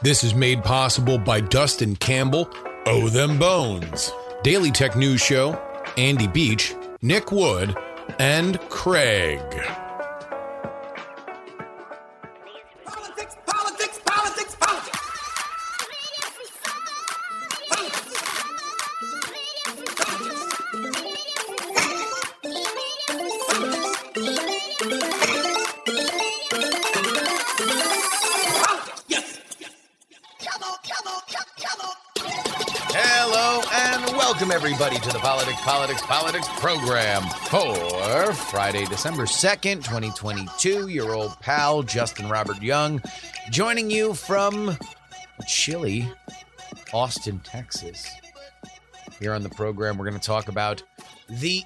This is made possible by Dustin Campbell, Oh Them Bones, Daily Tech News Show, Andy Beach, Nick Wood, and Craig. Everybody to the Politics, Politics, Politics program for Friday, December 2nd, 2022. Your old pal, Justin Robert Young, joining you from chilly Austin, Texas. Here on the program, we're going to talk about the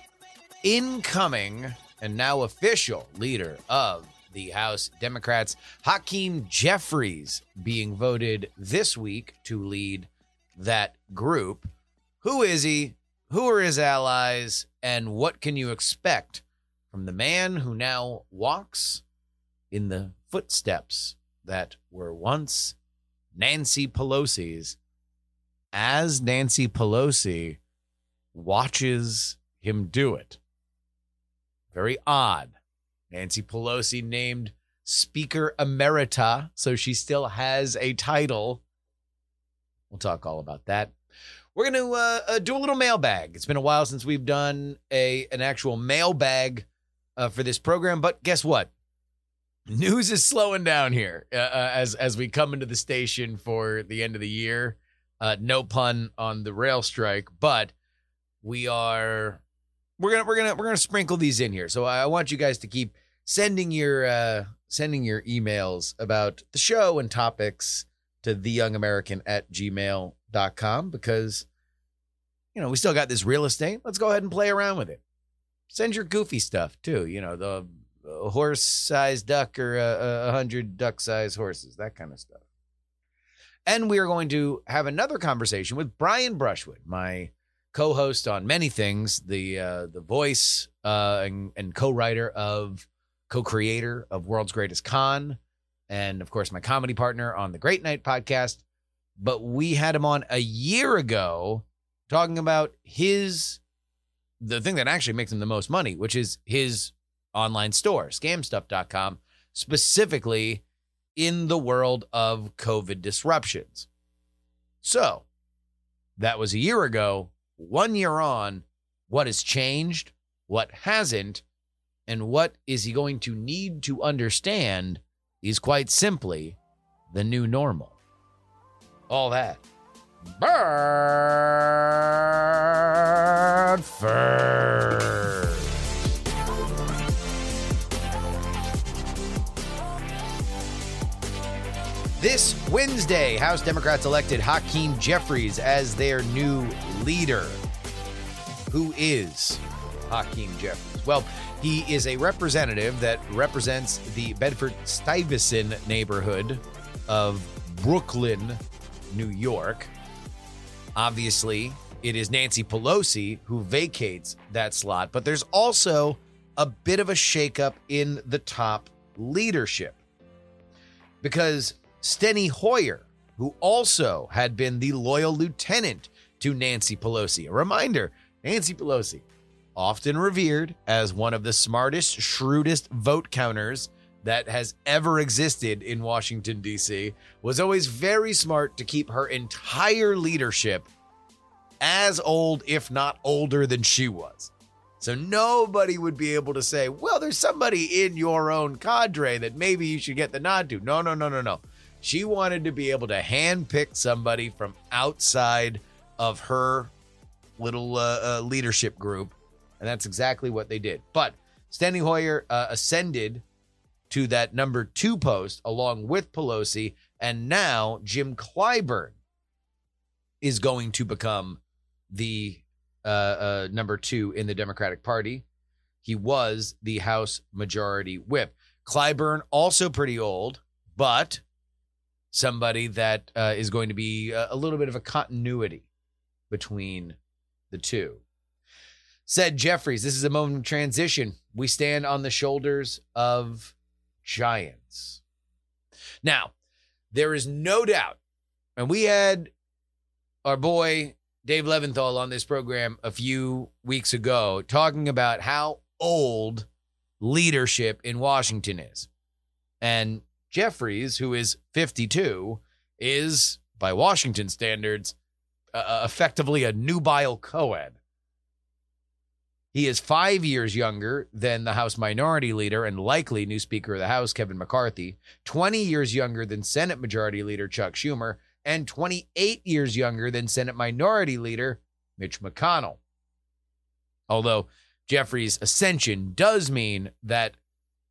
incoming and now official leader of the House Democrats, Hakeem Jeffries, being voted this week to lead that group. Who is he? Who are his allies? And what can you expect from the man who now walks in the footsteps that were once Nancy Pelosi's as Nancy Pelosi watches him do it? Very odd. Nancy Pelosi named Speaker Emerita, so she still has a title. We'll talk all about that. We're going to uh, uh, do a little mailbag. It's been a while since we've done a an actual mailbag uh, for this program, but guess what? News is slowing down here uh, uh, as as we come into the station for the end of the year. Uh, no pun on the rail strike, but we are we're gonna we're gonna we're gonna sprinkle these in here. So I want you guys to keep sending your uh, sending your emails about the show and topics to theyoungamerican at gmail.com because you know we still got this real estate let's go ahead and play around with it send your goofy stuff too you know the uh, horse sized duck or a, a hundred duck sized horses that kind of stuff and we are going to have another conversation with brian brushwood my co-host on many things the uh, the voice uh, and, and co-writer of co-creator of world's greatest con and of course my comedy partner on the Great Night podcast. But we had him on a year ago talking about his the thing that actually makes him the most money, which is his online store, scamstuff.com, specifically in the world of COVID disruptions. So that was a year ago. One year on, what has changed? What hasn't? And what is he going to need to understand is quite simply the new normal. All that. First. This Wednesday, House Democrats elected Hakeem Jeffries as their new leader. Who is Hakeem Jeffries? Well, he is a representative that represents the Bedford Stuyvesant neighborhood of Brooklyn, New York. Obviously, it is Nancy Pelosi who vacates that slot, but there's also a bit of a shakeup in the top leadership because Steny Hoyer, who also had been the loyal lieutenant to Nancy Pelosi, a reminder Nancy Pelosi, often revered as one of the smartest, shrewdest vote counters that has ever existed in Washington, D.C., was always very smart to keep her entire leadership as old, if not older, than she was. So nobody would be able to say, well, there's somebody in your own cadre that maybe you should get the nod to. No, no, no, no, no. She wanted to be able to handpick somebody from outside of her little uh, uh, leadership group. And that's exactly what they did. But Steny Hoyer uh, ascended to that number two post along with Pelosi. And now Jim Clyburn is going to become the uh, uh, number two in the Democratic Party. He was the House Majority Whip. Clyburn, also pretty old, but somebody that uh, is going to be a, a little bit of a continuity between the two. Said Jeffries, this is a moment of transition. We stand on the shoulders of giants. Now, there is no doubt And we had our boy Dave Leventhal on this program a few weeks ago talking about how old leadership in Washington is. And Jeffries, who is 52, is, by Washington standards, uh, effectively a nubile co-ed. He is five years younger than the House Minority Leader and likely new Speaker of the House, Kevin McCarthy, 20 years younger than Senate Majority Leader Chuck Schumer, and 28 years younger than Senate Minority Leader Mitch McConnell. Although Jeffries' ascension does mean that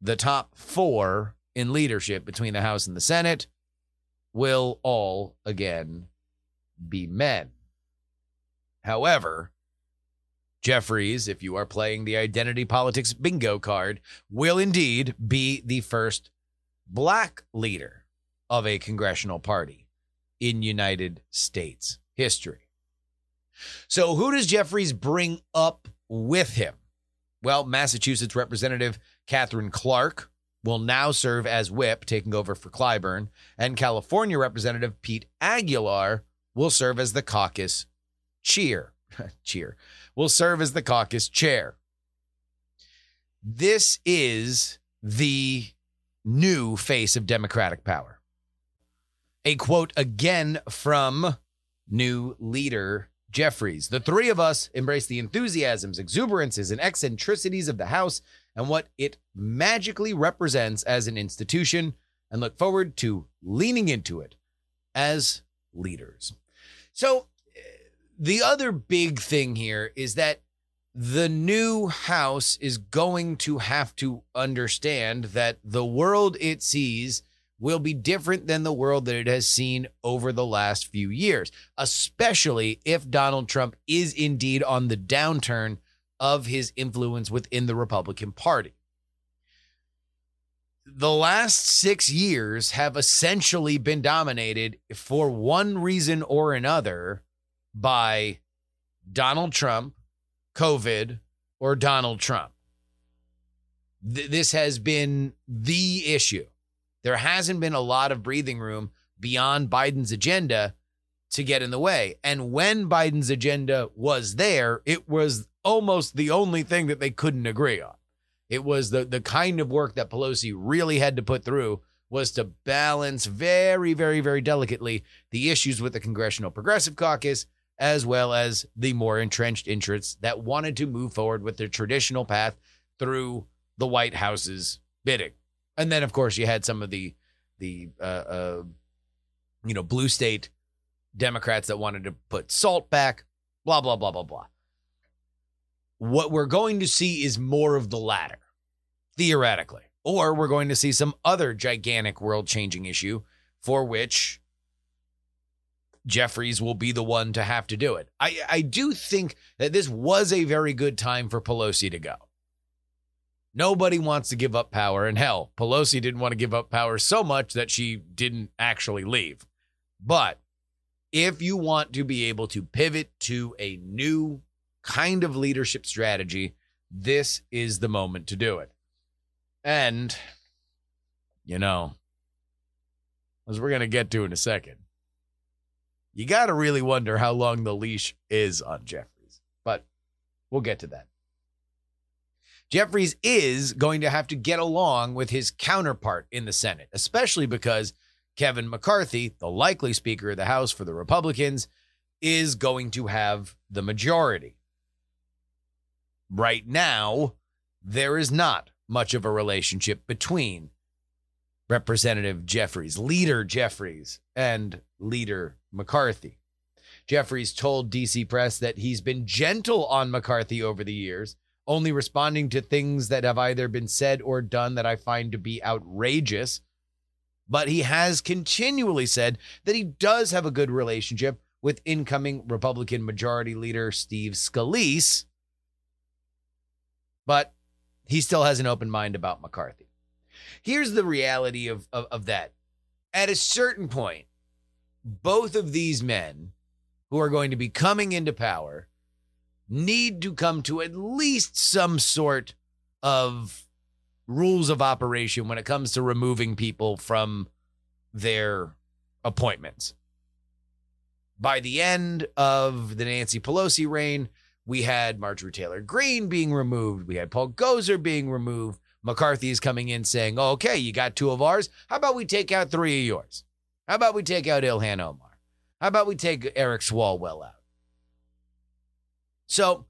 the top four in leadership between the House and the Senate will all again be men. However, Jeffries, if you are playing the identity politics bingo card, will indeed be the first black leader of a congressional party in United States history. So, who does Jeffries bring up with him? Well, Massachusetts Representative Katherine Clark will now serve as whip, taking over for Clyburn, and California Representative Pete Aguilar will serve as the caucus cheer. cheer. Will serve as the caucus chair. This is the new face of Democratic power. A quote again from new leader Jeffries. The three of us embrace the enthusiasms, exuberances, and eccentricities of the House and what it magically represents as an institution and look forward to leaning into it as leaders. So, the other big thing here is that the new house is going to have to understand that the world it sees will be different than the world that it has seen over the last few years, especially if Donald Trump is indeed on the downturn of his influence within the Republican Party. The last six years have essentially been dominated for one reason or another by Donald Trump, COVID, or Donald Trump. Th- this has been the issue. There hasn't been a lot of breathing room beyond Biden's agenda to get in the way. And when Biden's agenda was there, it was almost the only thing that they couldn't agree on. It was the the kind of work that Pelosi really had to put through was to balance very, very, very delicately the issues with the Congressional Progressive Caucus, as well as the more entrenched interests that wanted to move forward with their traditional path through the White House's bidding. And then, of course, you had some of the the uh, uh, you know blue state Democrats that wanted to put salt back. Blah blah blah blah blah. What we're going to see is more of the latter, theoretically. Or we're going to see some other gigantic world changing issue for which Jeffries will be the one to have to do it. I, I do think that this was a very good time for Pelosi to go. Nobody wants to give up power. And hell, Pelosi didn't want to give up power so much that she didn't actually leave. But if you want to be able to pivot to a new kind of leadership strategy, this is the moment to do it. And, you know, as we're going to get to in a second, you got to really wonder how long the leash is on Jeffries. But we'll get to that. Jeffries is going to have to get along with his counterpart in the Senate, especially because Kevin McCarthy, the likely Speaker of the House for the Republicans, is going to have the majority. Right now, there is not much of a relationship between Representative Jeffries, Leader Jeffries, and Leader McCarthy. Jeffries told DC Press that he's been gentle on McCarthy over the years, only responding to things that have either been said or done that I find to be outrageous. But he has continually said that he does have a good relationship with incoming Republican Majority Leader Steve Scalise, but he still has an open mind about McCarthy. Here's the reality of, of, of that. At a certain point, both of these men who are going to be coming into power need to come to at least some sort of rules of operation when it comes to removing people from their appointments. By the end of the Nancy Pelosi reign, we had Marjorie Taylor Greene being removed. We had Paul Gosar being removed. McCarthy is coming in saying, okay, you got two of ours. How about we take out three of yours? How about we take out Ilhan Omar? How about we take Eric Swalwell out? So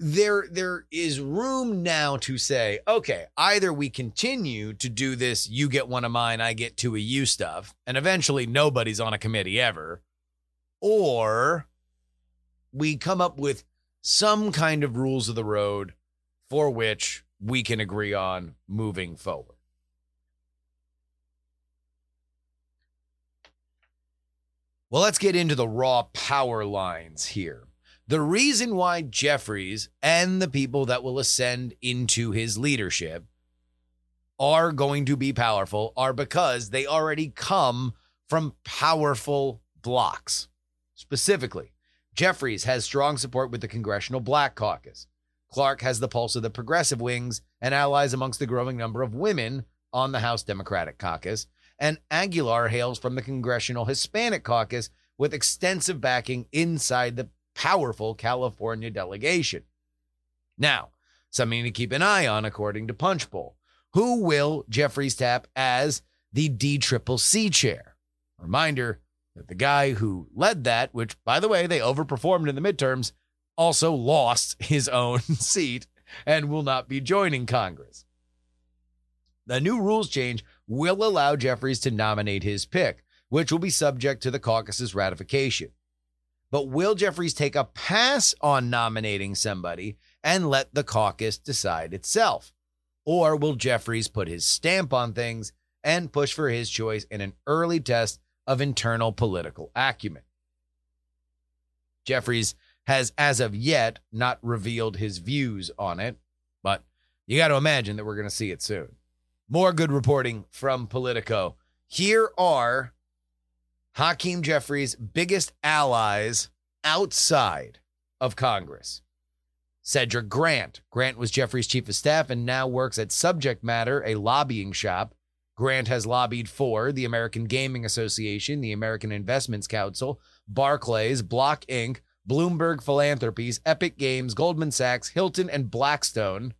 there there is room now to say, okay, either we continue to do this you get one of mine, I get two of you stuff, and eventually nobody's on a committee ever, or we come up with some kind of rules of the road for which we can agree on moving forward. Well, let's get into the raw power lines here. The reason why Jeffries and the people that will ascend into his leadership are going to be powerful are because they already come from powerful blocks. Specifically, Jeffries has strong support with the Congressional Black Caucus. Clark has the pulse of the progressive wings and allies amongst the growing number of women on the House Democratic Caucus. And Aguilar hails from the Congressional Hispanic Caucus with extensive backing inside the powerful California delegation. Now, something to keep an eye on, according to Punchbowl. Who will Jeffries tap as the DCCC chair? Reminder that the guy who led that, which, by the way, they overperformed in the midterms, also lost his own seat and will not be joining Congress. The new rules change will allow Jeffries to nominate his pick, which will be subject to the caucus's ratification. But will Jeffries take a pass on nominating somebody and let the caucus decide itself? Or will Jeffries put his stamp on things and push for his choice in an early test of internal political acumen? Jeffries has, as of yet, not revealed his views on it, but you got to imagine that we're going to see it soon. More good reporting from Politico. Here are Hakeem Jeffries' biggest allies outside of Congress. Cedric Grant. Grant was Jeffries' chief of staff and now works at Subject Matter, a lobbying shop. Grant has lobbied for the American Gaming Association, the American Investments Council, Barclays, Block Inc., Bloomberg Philanthropies, Epic Games, Goldman Sachs, Hilton, and Blackstone.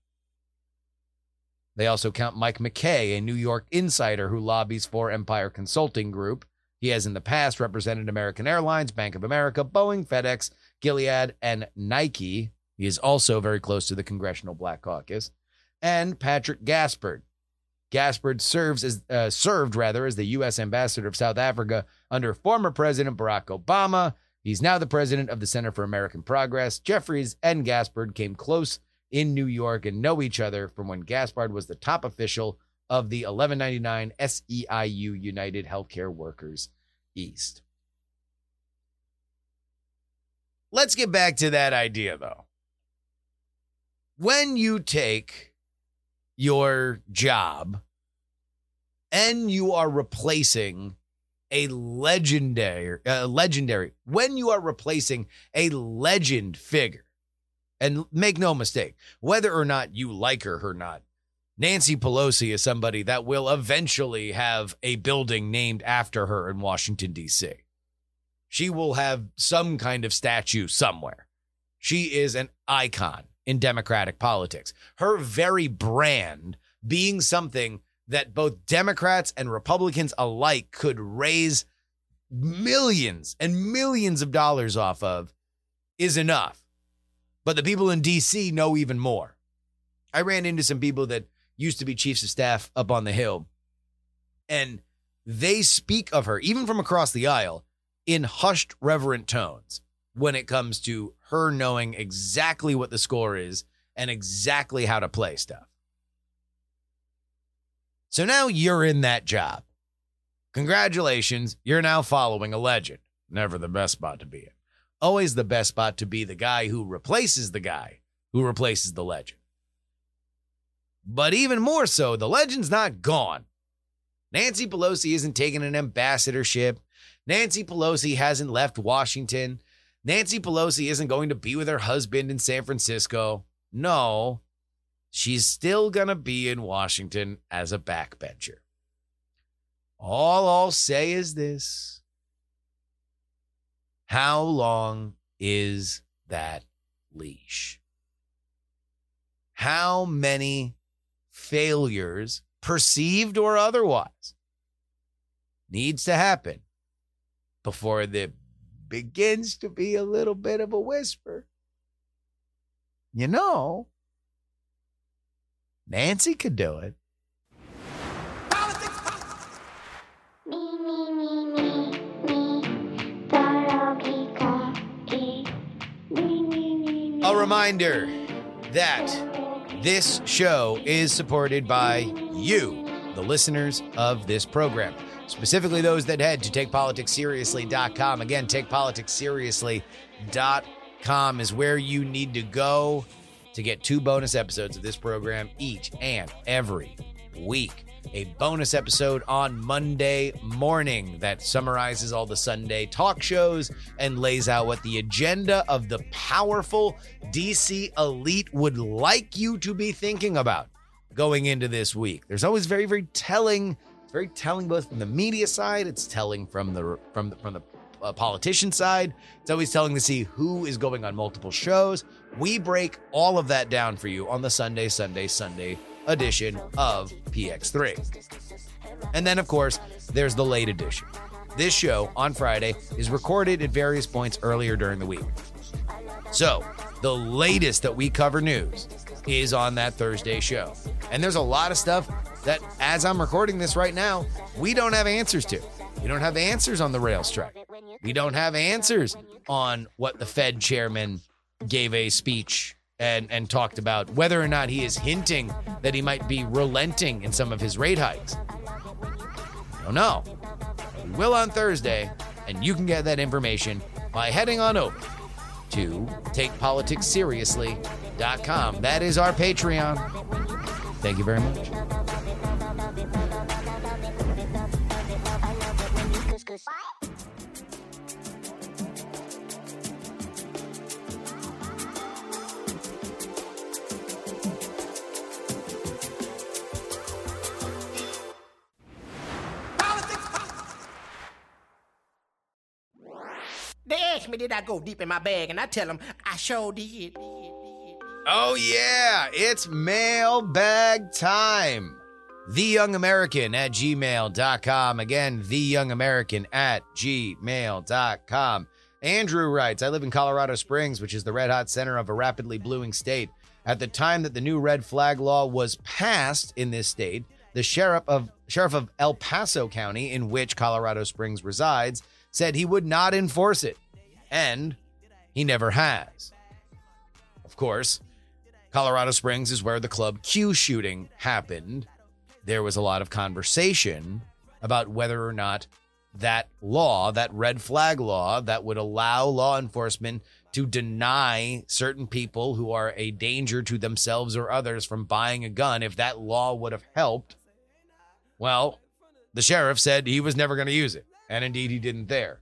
They also count Mike McKay, a New York insider who lobbies for Empire Consulting Group. He has in the past represented American Airlines, Bank of America, Boeing, FedEx, Gilead, and Nike. He is also very close to the Congressional Black Caucus. And Patrick Gaspard. Gaspard serves as uh, served rather as the U.S. ambassador of South Africa under former President Barack Obama. He's now the president of the Center for American Progress. Jeffries and Gaspard came close in New York and know each other from when Gaspard was the top official of the 1199 SEIU United Healthcare Workers East. Let's get back to that idea though. When you take your job and you are replacing a legendary uh, legendary when you are replacing a legend figure and make no mistake whether or not you like her or not Nancy Pelosi is somebody that will eventually have a building named after her in Washington, D.C. She will have some kind of statue somewhere. She is an icon in Democratic politics. Her very brand being something that both Democrats and Republicans alike could raise millions and millions of dollars off of is enough. But the people in DC know even more. I ran into some people that used to be chiefs of staff up on the Hill. And they speak of her, even from across the aisle, in hushed, reverent tones when it comes to her knowing exactly what the score is and exactly how to play stuff. So now you're in that job. Congratulations, you're now following a legend. Never the best spot to be in. Always the best spot to be the guy who replaces the guy who replaces the legend. But even more so, the legend's not gone. Nancy Pelosi isn't taking an ambassadorship. Nancy Pelosi hasn't left Washington. Nancy Pelosi isn't going to be with her husband in San Francisco. No, she's still going to be in Washington as a backbencher. All I'll say is this How long is that leash? How many failures, perceived or otherwise, needs to happen before there begins to be a little bit of a whisper? You know, Nancy could do it. Reminder that this show is supported by you, the listeners of this program. Specifically, those that head to takepoliticsseriously.com. Again, takepoliticsseriously.com is where you need to go to get two bonus episodes of this program each and every week. A bonus episode on Monday morning that summarizes all the Sunday talk shows and lays out what the agenda of the powerful DC elite would like you to be thinking about going into this week. There's always very, very telling. Very telling both from the media side. It's telling from the from the, from the uh, politician side. It's always telling to see who is going on multiple shows. We break all of that down for you on the Sunday, Sunday, Sunday edition of PX3. And then, of course, there's the late edition. This show on Friday is recorded at various points earlier during the week. So, the latest that we cover news is on that Thursday show. And there's a lot of stuff that, as I'm recording this right now, we don't have answers to. We don't have answers on the rail strike. We don't have answers on what the Fed chairman gave a speech and, and talked about whether or not he is hinting that he might be relenting in some of his rate hikes. I don't know. We will on Thursday, and you can get that information by heading on over to takepoliticsseriously.com. That is our Patreon. Thank you very much. Me, did I go deep in my bag? And I tell them, I sure did. Oh, yeah, it's mailbag time. The Young American at gmail.com. Again, The Young American at gmail.com. Andrew writes I live in Colorado Springs, which is the red hot center of a rapidly bluing state. At the time that the new red flag law was passed in this state, the sheriff of sheriff of El Paso County, in which Colorado Springs resides, said he would not enforce it. And he never has. Of course, Colorado Springs is where the Club Q shooting happened. There was a lot of conversation about whether or not that law, that red flag law that would allow law enforcement to deny certain people who are a danger to themselves or others from buying a gun, if that law would have helped, well, the sheriff said he was never going to use it. And indeed, he didn't there.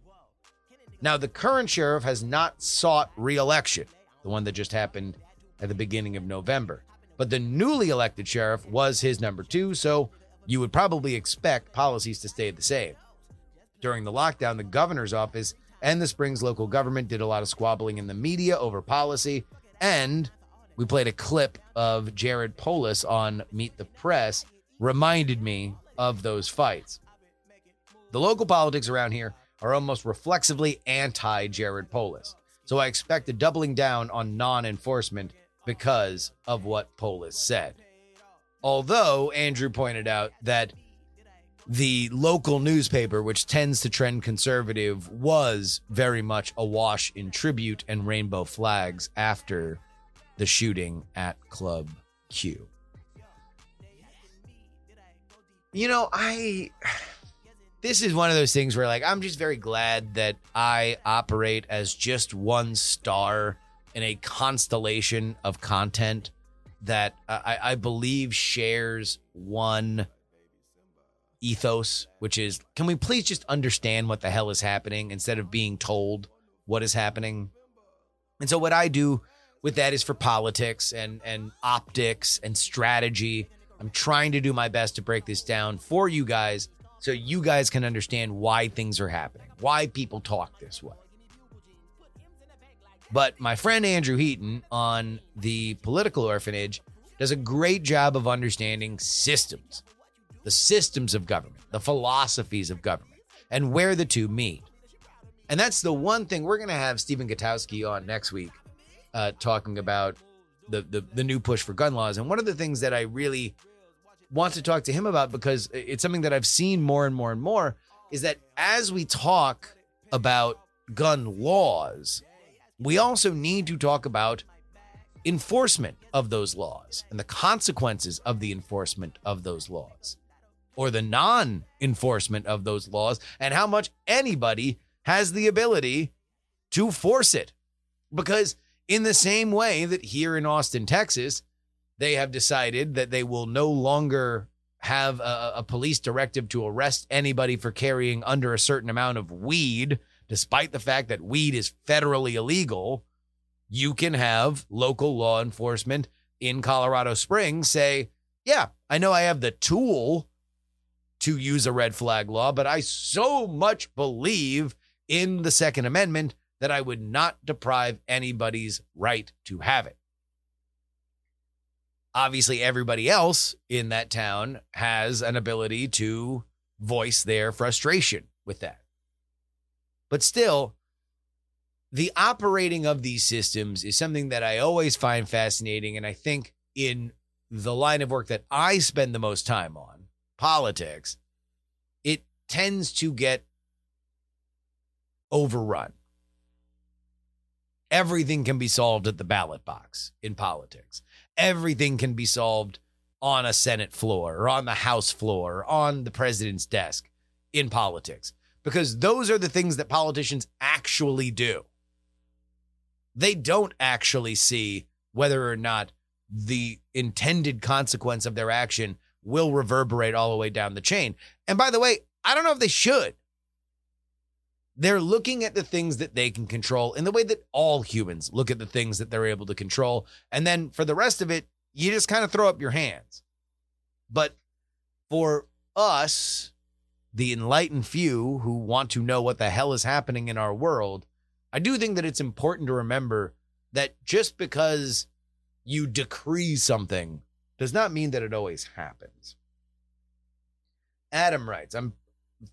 Now, the current sheriff has not sought reelection, the one that just happened at the beginning of November. But the newly elected sheriff was his number two, so you would probably expect policies to stay the same. During the lockdown, the governor's office and the Springs local government did a lot of squabbling in the media over policy. And we played a clip of Jared Polis on Meet the Press, reminded me of those fights. The local politics around here are almost reflexively anti Jared Polis. So I expect a doubling down on non enforcement because of what Polis said. Although Andrew pointed out that the local newspaper, which tends to trend conservative, was very much awash in tribute and rainbow flags after the shooting at Club Q. You know, I. This is one of those things where, like, I'm just very glad that I operate as just one star in a constellation of content that I, I believe shares one ethos, which is can we please just understand what the hell is happening instead of being told what is happening? And so what I do with that is for politics and and optics and strategy. I'm trying to do my best to break this down for you guys so you guys can understand why things are happening, why people talk this way. But my friend Andrew Heaton on the Political Orphanage does a great job of understanding systems, the systems of government, the philosophies of government, and where the two meet. And that's the one thing we're going to have Stephen Gutowski on next week uh, talking about the, the the new push for gun laws. And one of the things that I really want to talk to him about because it's something that I've seen more and more and more is that as we talk about gun laws, we also need to talk about enforcement of those laws and the consequences of the enforcement of those laws or the non enforcement of those laws and how much anybody has the ability to force it. Because, in the same way that here in Austin, Texas, they have decided that they will no longer have a, a, police directive to arrest anybody for carrying under a certain amount of weed, despite the fact that weed is federally illegal, you can have local law enforcement in Colorado Springs say, Yeah, I know I have the tool to use a red flag law, but I so much believe in the Second Amendment that I would not deprive anybody's right to have it. Obviously, everybody else in that town has an ability to voice their frustration with that. But still, the operating of these systems is something that I always find fascinating. And I think in the line of work that I spend the most time on, politics, it tends to get overrun. Everything can be solved at the ballot box in politics. Everything can be solved on a Senate floor or on the House floor or on the president's desk in politics because those are the things that politicians actually do. They don't actually see whether or not the intended consequence of their action will reverberate all the way down the chain. And by the way, I don't know if they should. They're looking at the things that they can control in the way that all humans look at the things that they're able to control. And then for the rest of it, you just kind of throw up your hands. But for us, the enlightened few who want to know what the hell is happening in our world, I do think that it's important to remember that just because you decree something does not mean that it always happens. Adam writes, I'm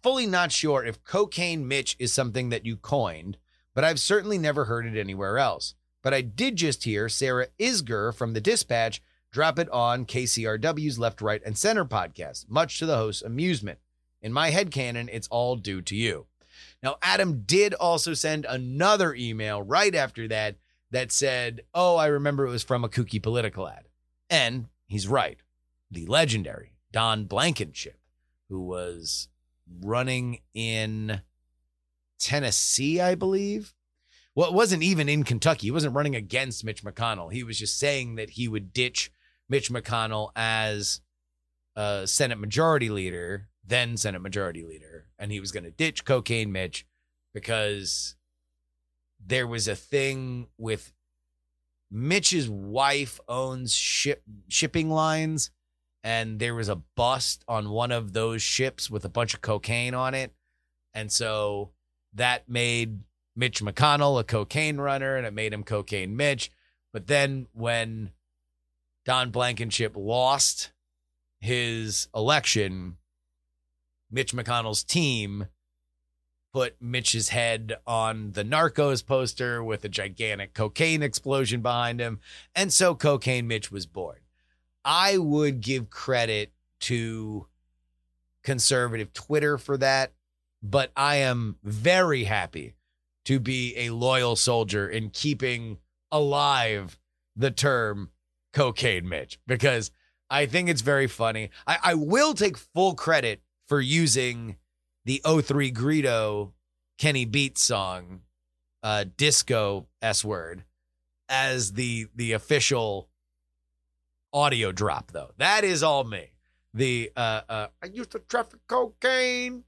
fully not sure if cocaine Mitch is something that you coined, but I've certainly never heard it anywhere else. But I did just hear Sarah Isgur from the Dispatch drop it on KCRW's Left, Right, and Center podcast, much to the host's amusement. In my head canon, it's all due to you. Now, Adam did also send another email right after that that said, Oh, I remember it was from a kooky political ad. And he's right. The legendary Don Blankenship, who was running in Tennessee, I believe. Well, it wasn't even in Kentucky. He wasn't running against Mitch McConnell. He was just saying that he would ditch Mitch McConnell as a Senate Majority Leader, then Senate Majority Leader, and he was going to ditch Cocaine Mitch because there was a thing with Mitch's wife owns ship shipping lines and there was a bust on one of those ships with a bunch of cocaine on it. And so that made Mitch McConnell a cocaine runner and it made him cocaine Mitch. But then when Don Blankenship lost his election, Mitch McConnell's team put Mitch's head on the Narcos poster with a gigantic cocaine explosion behind him. And so Cocaine Mitch was born. I would give credit to conservative Twitter for that, but I am very happy to be a loyal soldier in keeping alive the term cocaine Mitch because I think it's very funny. I, I will take full credit for using the 03 Greedo Kenny Beats song, uh, disco S word, as the the official audio drop though. That is all me. The uh, uh, I used to traffic cocaine.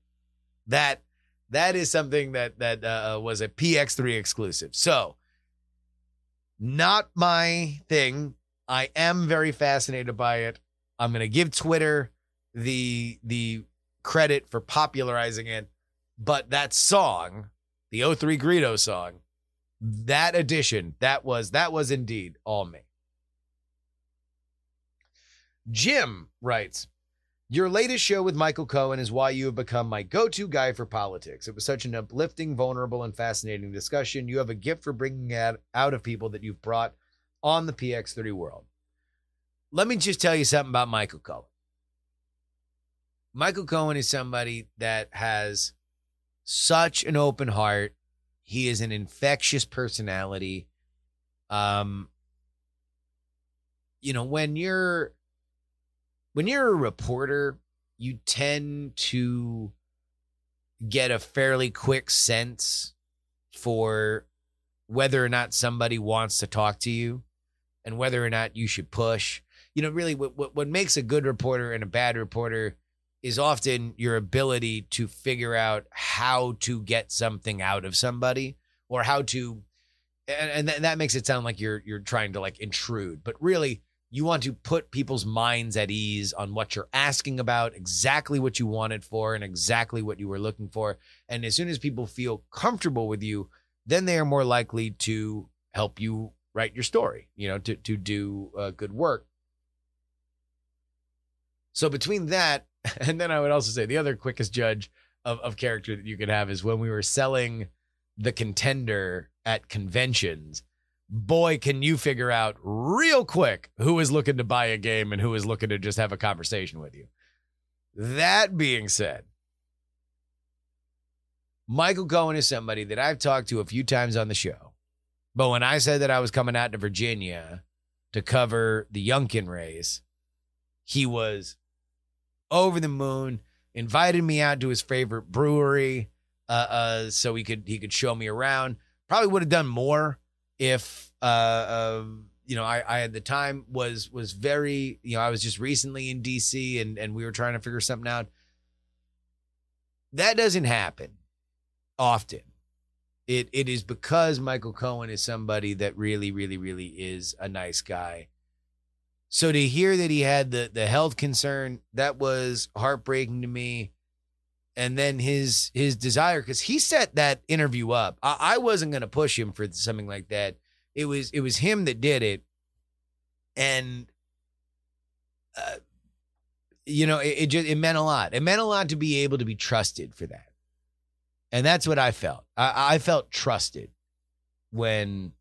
That that is something that that uh, was a PX3 exclusive. So not my thing. I am very fascinated by it. I'm gonna give Twitter the the credit for popularizing it, but that song, the 03 Greedo song, That addition, that was that was indeed all me. Jim writes, Your latest show with Michael Cohen is why you have become my go to guy for politics. It was such an uplifting, vulnerable, and fascinating discussion. You have a gift for bringing out of people that you've brought on the PX30 world. Let me just tell you something about Michael Cohen. Michael Cohen is somebody that has such an open heart. He is an infectious personality. Um, you know, when you're when you're a reporter, you tend to get a fairly quick sense for whether or not somebody wants to talk to you and whether or not you should push. You know, really, what, what, what makes a good reporter and a bad reporter is often your ability to figure out how to get something out of somebody or how to and, and th- that makes it sound like you're you're trying to like intrude but really you want to put people's minds at ease on what you're asking about exactly what you wanted for and exactly what you were looking for and as soon as people feel comfortable with you then they are more likely to help you write your story you know to to do uh, good work so between that and then I would also say the other quickest judge of, of character that you could have is when we were selling the contender at conventions. Boy, can you figure out real quick who is looking to buy a game and who is looking to just have a conversation with you. That being said, Michael Cohen is somebody that I've talked to a few times on the show. But when I said that I was coming out to Virginia to cover the Youngkin race, he was over the moon, invited me out to his favorite brewery uh, uh, so he could he could show me around. Probably would have done more if uh, uh, you know I, I at the time was was very you know I was just recently in DC and and we were trying to figure something out. That doesn't happen often. It it is because Michael Cohen is somebody that really really really is a nice guy so to hear that he had the the health concern, that was heartbreaking to me. And then his his desire, because he set that interview up. I, I wasn't gonna push him for something like that. It was it was him that did it. And uh, you know, it, it just it meant a lot. It meant a lot to be able to be trusted for that. And that's what I felt. I, I felt trusted when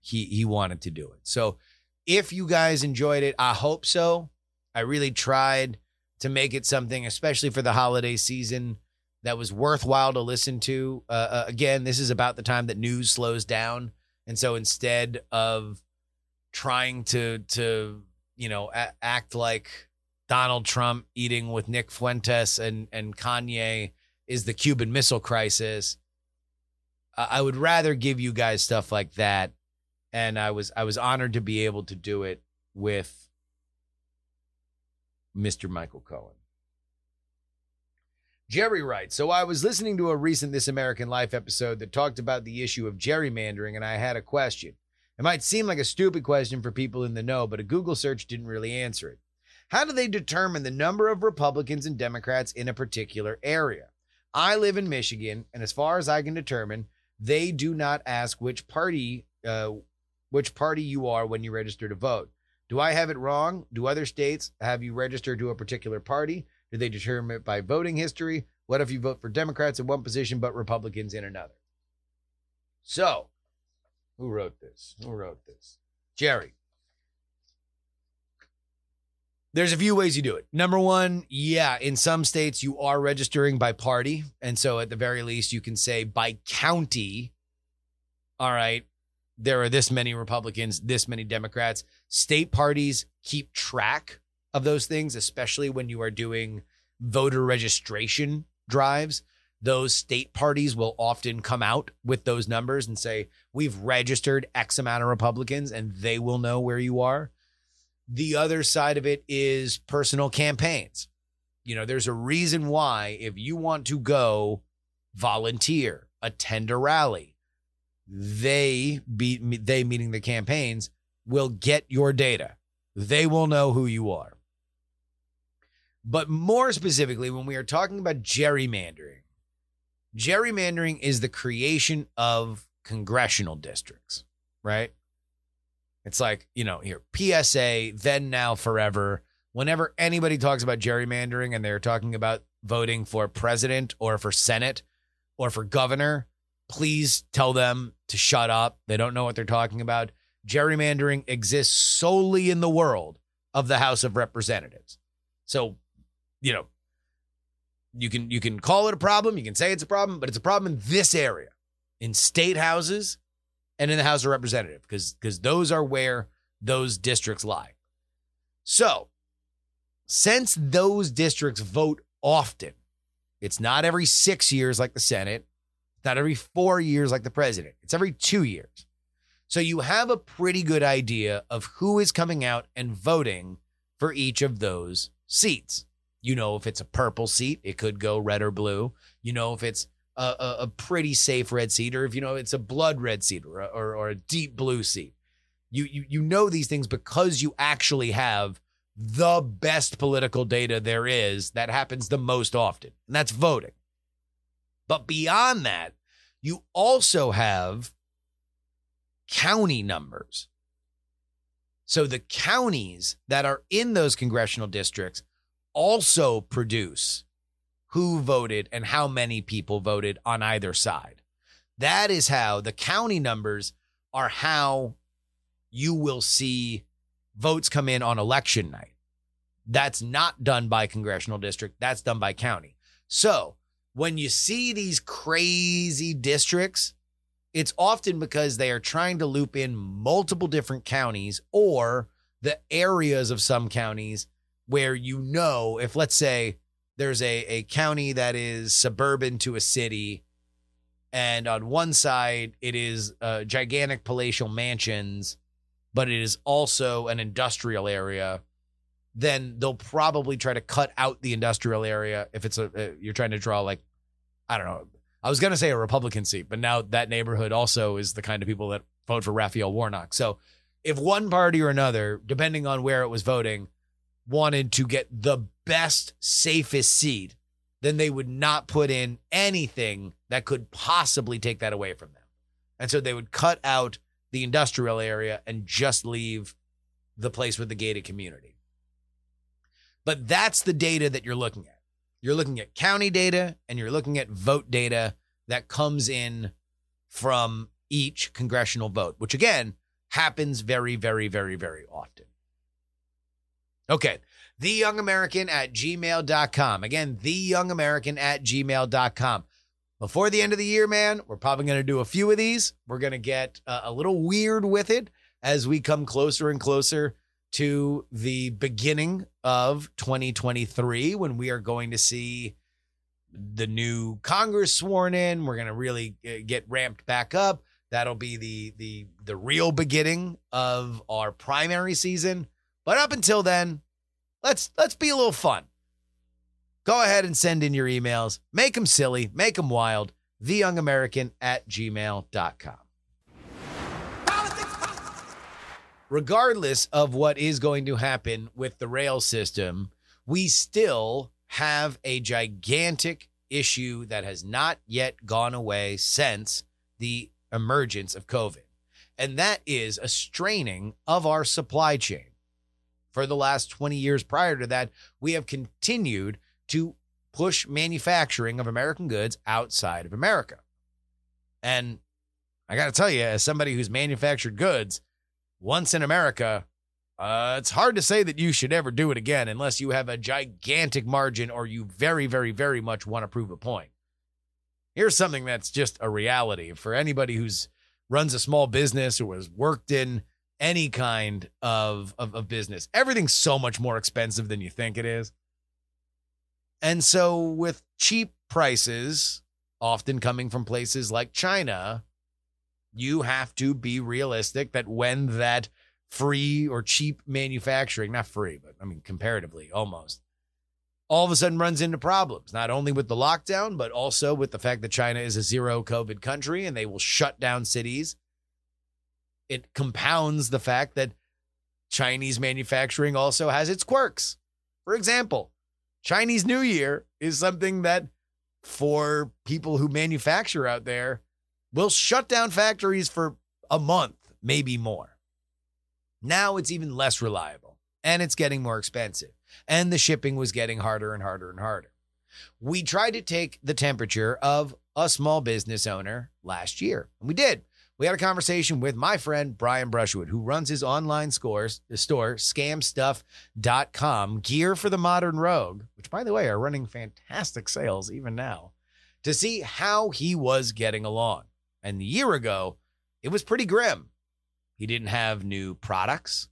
he he wanted to do it. So if you guys enjoyed it, I hope so. I really tried to make it something, especially for the holiday season, that was worthwhile to listen to. Uh, uh, again, this is about the time that news slows down, and so instead of trying to to you know a- act like Donald Trump eating with Nick Fuentes and and Kanye is the Cuban Missile Crisis, I I would rather give you guys stuff like that and I was I was honored to be able to do it with Mr. Michael Cohen. Jerry writes, so I was listening to a recent This American Life episode that talked about the issue of gerrymandering, and I had a question. It might seem like a stupid question for people in the know, but a Google search didn't really answer it. How do they determine the number of Republicans and Democrats in a particular area? I live in Michigan, and as far as I can determine, they do not ask which party uh, which party you are when you register to vote. Do I have it wrong? Do other states have you registered to a particular party? Do they determine it by voting history? What if you vote for Democrats in one position but Republicans in another? So, who wrote this? Who wrote this? Jerry. There's a few ways you do it. Number one, yeah, in some states you are registering by party. And so at the very least, you can say by county, all right, there are this many Republicans, this many Democrats. State parties keep track of those things, especially when you are doing voter registration drives. Those state parties will often come out with those numbers and say, We've registered X amount of Republicans, and they will know where you are. The other side of it is personal campaigns. You know, there's a reason why if you want to go volunteer, attend a rally, they be they meaning the campaigns will get your data. They will know who you are. But more specifically, when we are talking about gerrymandering, gerrymandering is the creation of congressional districts, right? It's like, you know, here, PSA, then, now, forever. Whenever anybody talks about gerrymandering and they're talking about voting for president or for Senate or for governor, please tell them to shut up. They don't know what they're talking about. Gerrymandering exists solely in the world of the House of Representatives. So, you know, you can you can call it a problem, you can say it's a problem, but it's a problem in this area, in state houses and in the House of Representatives, because because those are where those districts lie. So, since those districts vote often, it's not every six years like the Senate, not every four years like the president, it's every two years. So you have a pretty good idea of who is coming out and voting for each of those seats. You know, if it's a purple seat, it could go red or blue. You know, if it's a, a, a pretty safe red seat, or if you know it's a blood red seat or, or, or a deep blue seat. You, you you know these things because you actually have the best political data there is that happens the most often, and that's voting. But beyond that, you also have county numbers. So the counties that are in those congressional districts also produce who voted and how many people voted on either side. That is how the county numbers are how you will see votes come in on election night. That's not done by congressional district, that's done by county. So when you see these crazy districts, it's often because they are trying to loop in multiple different counties or the areas of some counties where you know if let's say there's a, a county that is suburban to a city and on one side it is uh, gigantic palatial mansions but it is also an industrial area then they'll probably try to cut out the industrial area if it's a uh, you're trying to draw like i don't know i was going to say a republican seat but now that neighborhood also is the kind of people that vote for raphael warnock so if one party or another depending on where it was voting wanted to get the best, safest seat, then they would not put in anything that could possibly take that away from them. And so they would cut out the industrial area and just leave the place with the gated community. But that's the data that you're looking at. You're looking at county data and you're looking at vote data that comes in from each congressional vote, which again happens very, very, very, very often. Okay. TheYoungAmerican at gmail.com. Again, TheYoungAmerican at gmail.com. Before the end of the year, man, we're probably going to do a few of these. We're going to get uh, a little weird with it as we come closer and closer to the beginning of 2023 when we are going to see the new Congress sworn in. We're going to really uh, get ramped back up. That'll be the the the real beginning of our primary season. But up until then, let's let's be a little fun. Go ahead and send in your emails. Make them silly, make them wild. TheYoungAmerican at gmail.com. Regardless of what is going to happen with the rail system, we still have a gigantic issue that has not yet gone away since the emergence of COVID. And that is a straining of our supply chain for the last 20 years prior to that, we have continued to push manufacturing of American goods outside of America. And I got to tell you, as somebody who's manufactured goods once in America, uh, it's hard to say that you should ever do it again unless you have a gigantic margin or you very, very, very much want to prove a point. Here's something that's just a reality for anybody who's runs a small business or has worked in any kind of, of, of business. Everything's so much more expensive than you think it is. And so, with cheap prices, often coming from places like China, you have to be realistic that when that free or cheap manufacturing, not free, but I mean, comparatively almost, all of a sudden runs into problems, not only with the lockdown, but also with the fact that China is a zero COVID country and they will shut down cities it compounds the fact that Chinese manufacturing also has its quirks. For example, Chinese New Year is something that for people who manufacture out there, will shut down factories for a month, maybe more. Now it's even less reliable and it's getting more expensive. And the shipping was getting harder and harder and harder. We tried to take the temperature of a small business owner last year, and we did. We had a conversation with my friend Brian Brushwood, who runs his online scores, store, scamstuff.com, gear for the modern rogue, which, by the way, are running fantastic sales even now, to see how he was getting along. And a year ago, it was pretty grim. He didn't have new products.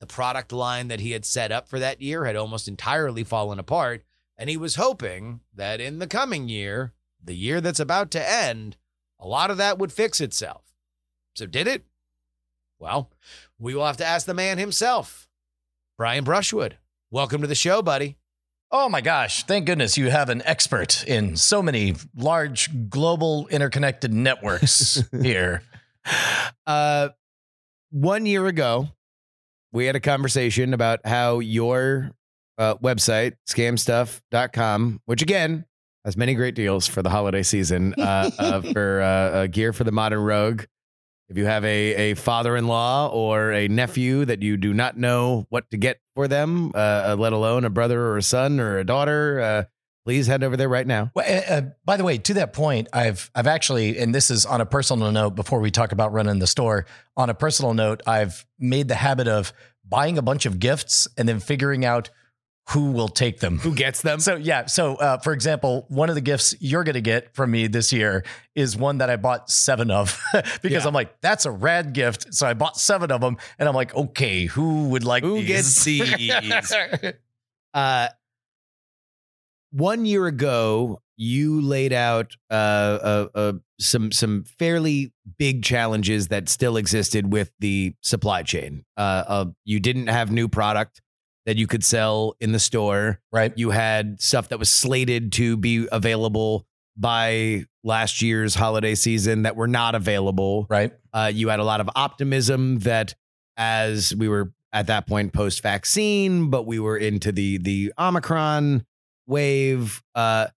The product line that he had set up for that year had almost entirely fallen apart. And he was hoping that in the coming year, the year that's about to end, a lot of that would fix itself. So did it? Well, we will have to ask the man himself, Brian Brushwood. Welcome to the show, buddy. Oh my gosh, thank goodness you have an expert in so many large global interconnected networks here. Uh, one year ago, we had a conversation about how your uh, website, scamstuff.com, which again has many great deals for the holiday season uh, uh, for uh, uh, gear for the modern rogue. If you have a, a father in law or a nephew that you do not know what to get for them, uh, let alone a brother or a son or a daughter, uh, please head over there right now. Well, uh, uh, by the way, to that point, I've I've actually, and this is on a personal note. Before we talk about running the store, on a personal note, I've made the habit of buying a bunch of gifts and then figuring out who will take them. Who gets them? So yeah, so uh, for example, one of the gifts you're going to get from me this year is one that I bought seven of because Yeah. I'm like, that's a rad gift. So I bought seven of them, and I'm like, okay, who would like Who these? gets these? Uh, one year ago, you laid out uh, uh, uh, some some fairly big challenges that still existed with the supply chain. Uh, uh, you didn't have new product that you could sell in the store. right. You had stuff that was slated to be available by last year's holiday season that were not available. Right. Uh, you had a lot of optimism that as we were at that point post vaccine, but we were into the the Omicron wave. Uh,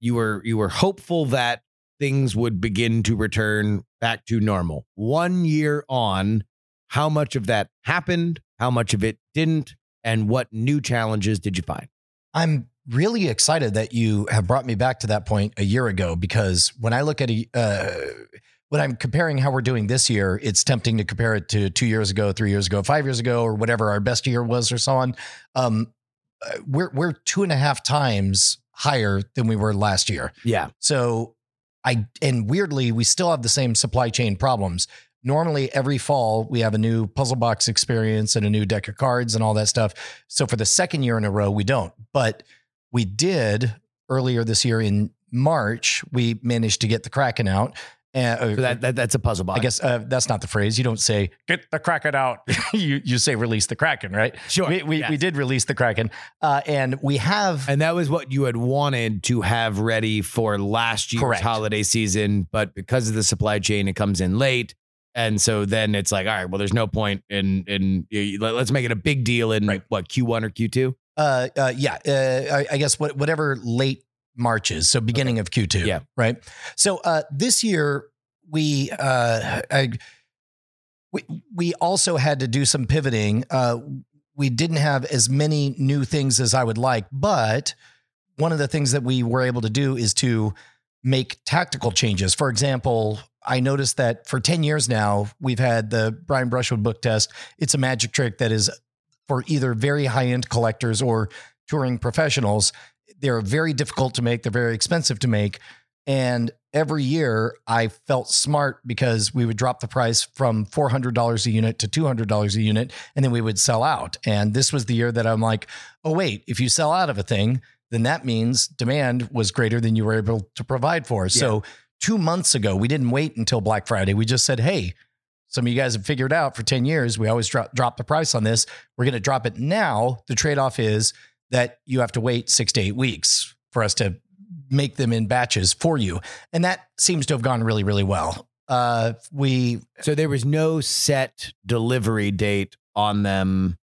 you were you were hopeful that things would begin to return back to normal. One year on, how much of that happened? How much of it didn't? And what new challenges did you find? I'm really excited that you have brought me back to that point a year ago because when I look at a, uh, when I'm comparing how we're doing this year, it's tempting to compare it to two years ago, three years ago, five years ago, or whatever our best year was, or so on. Um, uh, we're we're two and a half times higher than we were last year. Yeah. So I and weirdly, we still have the same supply chain problems. Normally, every fall we have a new puzzle box experience and a new deck of cards and all that stuff. So for the second year in a row, we don't. But we did earlier this year in March. We managed to get the Kraken out. Uh, So that, that that's a puzzle box. I guess uh, that's not the phrase. You don't say "get the Kraken out." you you say "release the Kraken," right? Sure, We we, yes. we did release the Kraken, uh, and we have And that was what you had wanted to have ready for last year's Correct. holiday season, but because of the supply chain, it comes in late. And so then it's like, all right, well, there's no point in in let- let's make it a big deal in Right. what Q1 or Q2. Uh, uh, yeah, uh, I, I guess what, whatever late March is, so beginning of Q2. Yeah. Right. So uh, this year we uh, I, we we also had to do some pivoting. Uh, we didn't have as many new things as I would like, but one of the things that we were able to do is to make tactical changes. For example, I noticed that for 10 years now, we've had the Brian Brushwood book test. It's a magic trick that is for either very high end collectors or touring professionals. They're very difficult to make, they're very expensive to make. And every year I felt smart because we would drop the price from $400 a unit to $200 a unit, and then we would sell out. And this was the year that I'm like, oh, wait, if you sell out of a thing, then that means demand was greater than you were able to provide for. So two months ago, we didn't wait until Black Friday. We just said, hey, some of you guys have figured out for 10 years, we always drop, drop the price on this. We're going to drop it now. The trade off is that you have to wait six to eight weeks for us to make them in batches for you. And that seems to have gone really, really well. Uh, we, So there was no set delivery date on them,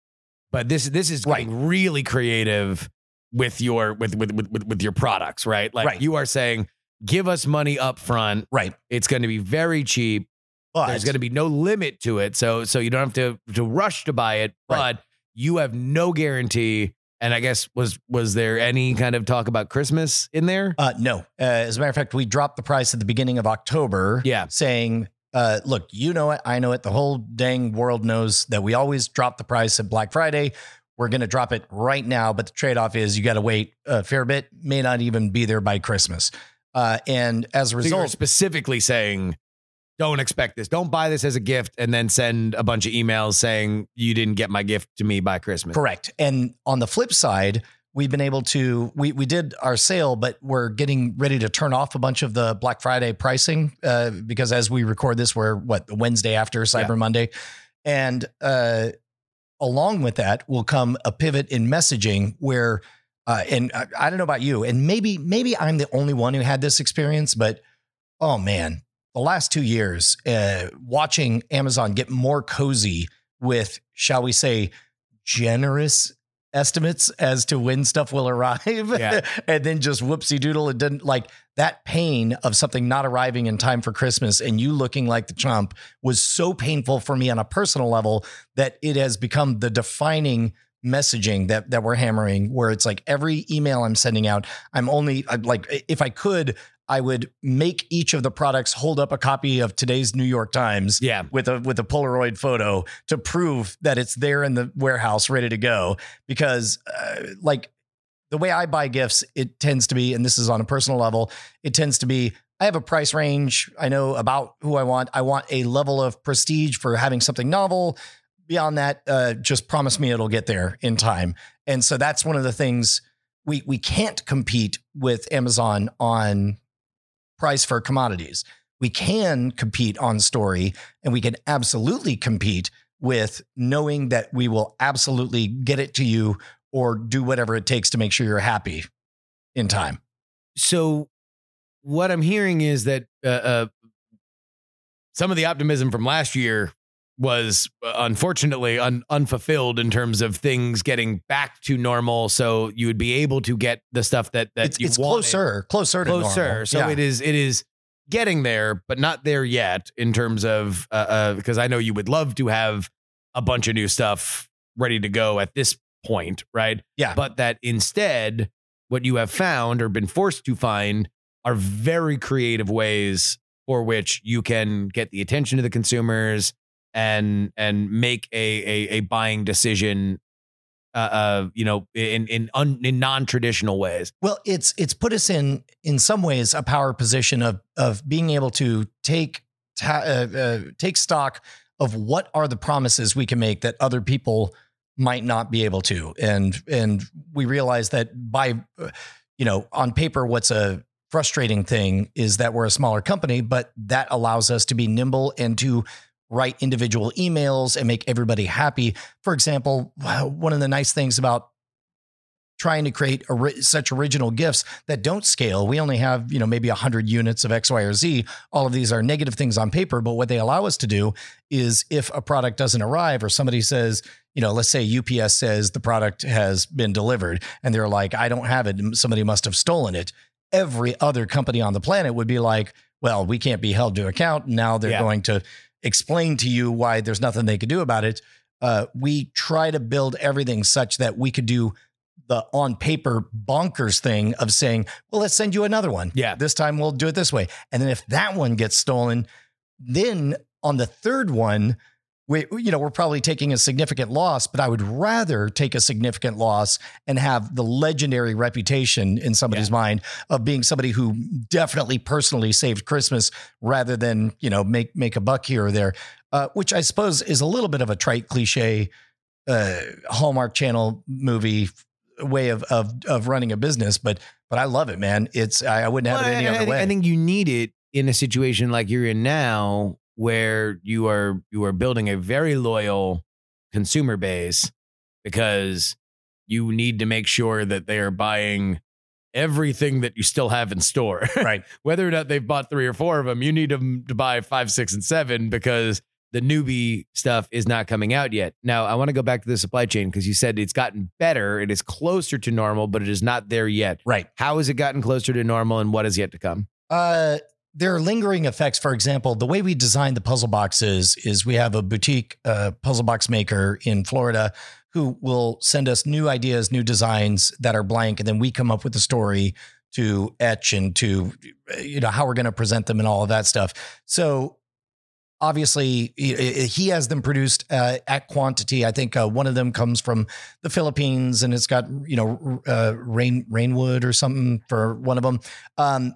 but this this is getting really creative with your with with with with, with your products, right? Like Right. you are saying give us money up front. Right. It's going to be very cheap. But There's going to be no limit to it. So so you don't have to to rush to buy it, Right. but you have no guarantee. And I guess was was there any kind of talk about Christmas in there? Uh, no. Uh, as a matter of fact, we dropped the price at the beginning of October. Yeah. Saying, uh, look, you know it. I know it. The whole dang world knows that we always drop the price at Black Friday. We're going to drop it right now. But the trade off is you got to wait a fair bit, may not even be there by Christmas. Uh, and as a So result, specifically saying, don't expect this. Don't buy this as a gift and then send a bunch of emails saying you didn't get my gift to me by Christmas. Correct. And on the flip side, we've been able to we we did our sale, but we're getting ready to turn off a bunch of the Black Friday pricing uh, because as we record this, we're what the Wednesday after Cyber Yeah. Monday, and uh, along with that will come a pivot in messaging where. Uh, and I, I don't know about you, and maybe maybe I'm the only one who had this experience, but oh man, the last two years, uh, watching Amazon get more cozy with, shall we say, generous estimates as to when stuff will arrive Yeah. and then just whoopsie doodle it didn't like that pain of something not arriving in time for christmas and you looking like the chump was so painful for me on a personal level that it has become the defining messaging that that we're hammering where it's like every email i'm sending out i'm only I'm like if i could i would make each of the products hold up a copy of today's new york times Yeah. with a with a Polaroid photo to prove that it's there in the warehouse ready to go. Because uh, like the way I buy gifts, it tends to be, and this is on a personal level, it tends to be. I have a price range. I know about who I want. I want a level of prestige for having something novel. Beyond that, uh, just promise me it'll get there in time. And so that's one of the things we we can't compete with Amazon on price for commodities. We can compete on story and we can absolutely compete with knowing that we will absolutely get it to you or do whatever it takes to make sure you're happy in time. So what I'm hearing is that uh, uh, some of the optimism from last year was uh, unfortunately un- unfulfilled in terms of things getting back to normal. So you would be able to get the stuff that that it's you it's wanted. closer, closer to closer. normal. So Yeah. it is it is getting there, but not there yet in terms of uh, uh because I know you would love to have a bunch of new stuff ready to go at this point, right? Yeah. But that instead, what you have found or been forced to find are very creative ways for which you can get the attention of the consumers and and make a a, a buying decision uh, uh you know in in un, in non-traditional ways. Well, it's it's put us in in some ways a power position of of being able to take ta- uh, uh, take stock of what are the promises we can make that other people might not be able to, and and we realize that by uh, you know on paper, what's a frustrating thing is that we're a smaller company, but that allows us to be nimble and to write individual emails and make everybody happy. For example, one of the nice things about trying to create such original gifts that don't scale. We only have, you know, maybe 100 units of X, Y, or Z. All of these are negative things on paper, but what they allow us to do is if a product doesn't arrive or somebody says, you know, let's say UPS says the product has been delivered and they're like, I don't have it. Somebody must have stolen it. Every other company on the planet would be like, well, we can't be held to account. Now they're Yeah. going to explain to you why there's nothing they could do about it. Uh, we try to build everything such that we could do the on paper bonkers thing of saying, well, let's send you another one. Yeah. This time we'll do it this way. And then if that one gets stolen, then on the third one, we, you know, we're probably taking a significant loss, but I would rather take a significant loss and have the legendary reputation in somebody's mind of being somebody who definitely personally saved Christmas rather than, you know, make, make a buck here or there, uh, which I suppose is a little bit of a trite cliche, uh, Hallmark channel movie way of, of, of running a business, but, but I love it, man. It's, I, I wouldn't have Well, it any I, I other think, way. I think you need it in a situation like you're in now, where you are you are building a very loyal consumer base because you need to make sure that they are buying everything that you still have in store. right. Whether or not they've bought three or four of them, you need them to buy five, six, and seven because the newbie stuff is not coming out yet. Now, I want to go back to the supply chain because you said it's gotten better. It is closer to normal, but it is not there yet. Right. How has it gotten closer to normal and what is yet to come? Uh, there are lingering effects. For example, the way we design the puzzle boxes is we have a boutique uh, puzzle box maker in Florida who will send us new ideas, new designs that are blank, and then we come up with the story to etch and to you know how we're going to present them and all of that stuff. So obviously he- he has them produced uh, at quantity. I think uh, one of them comes from the Philippines and it's got you know uh, rain rainwood or something for one of them. Um,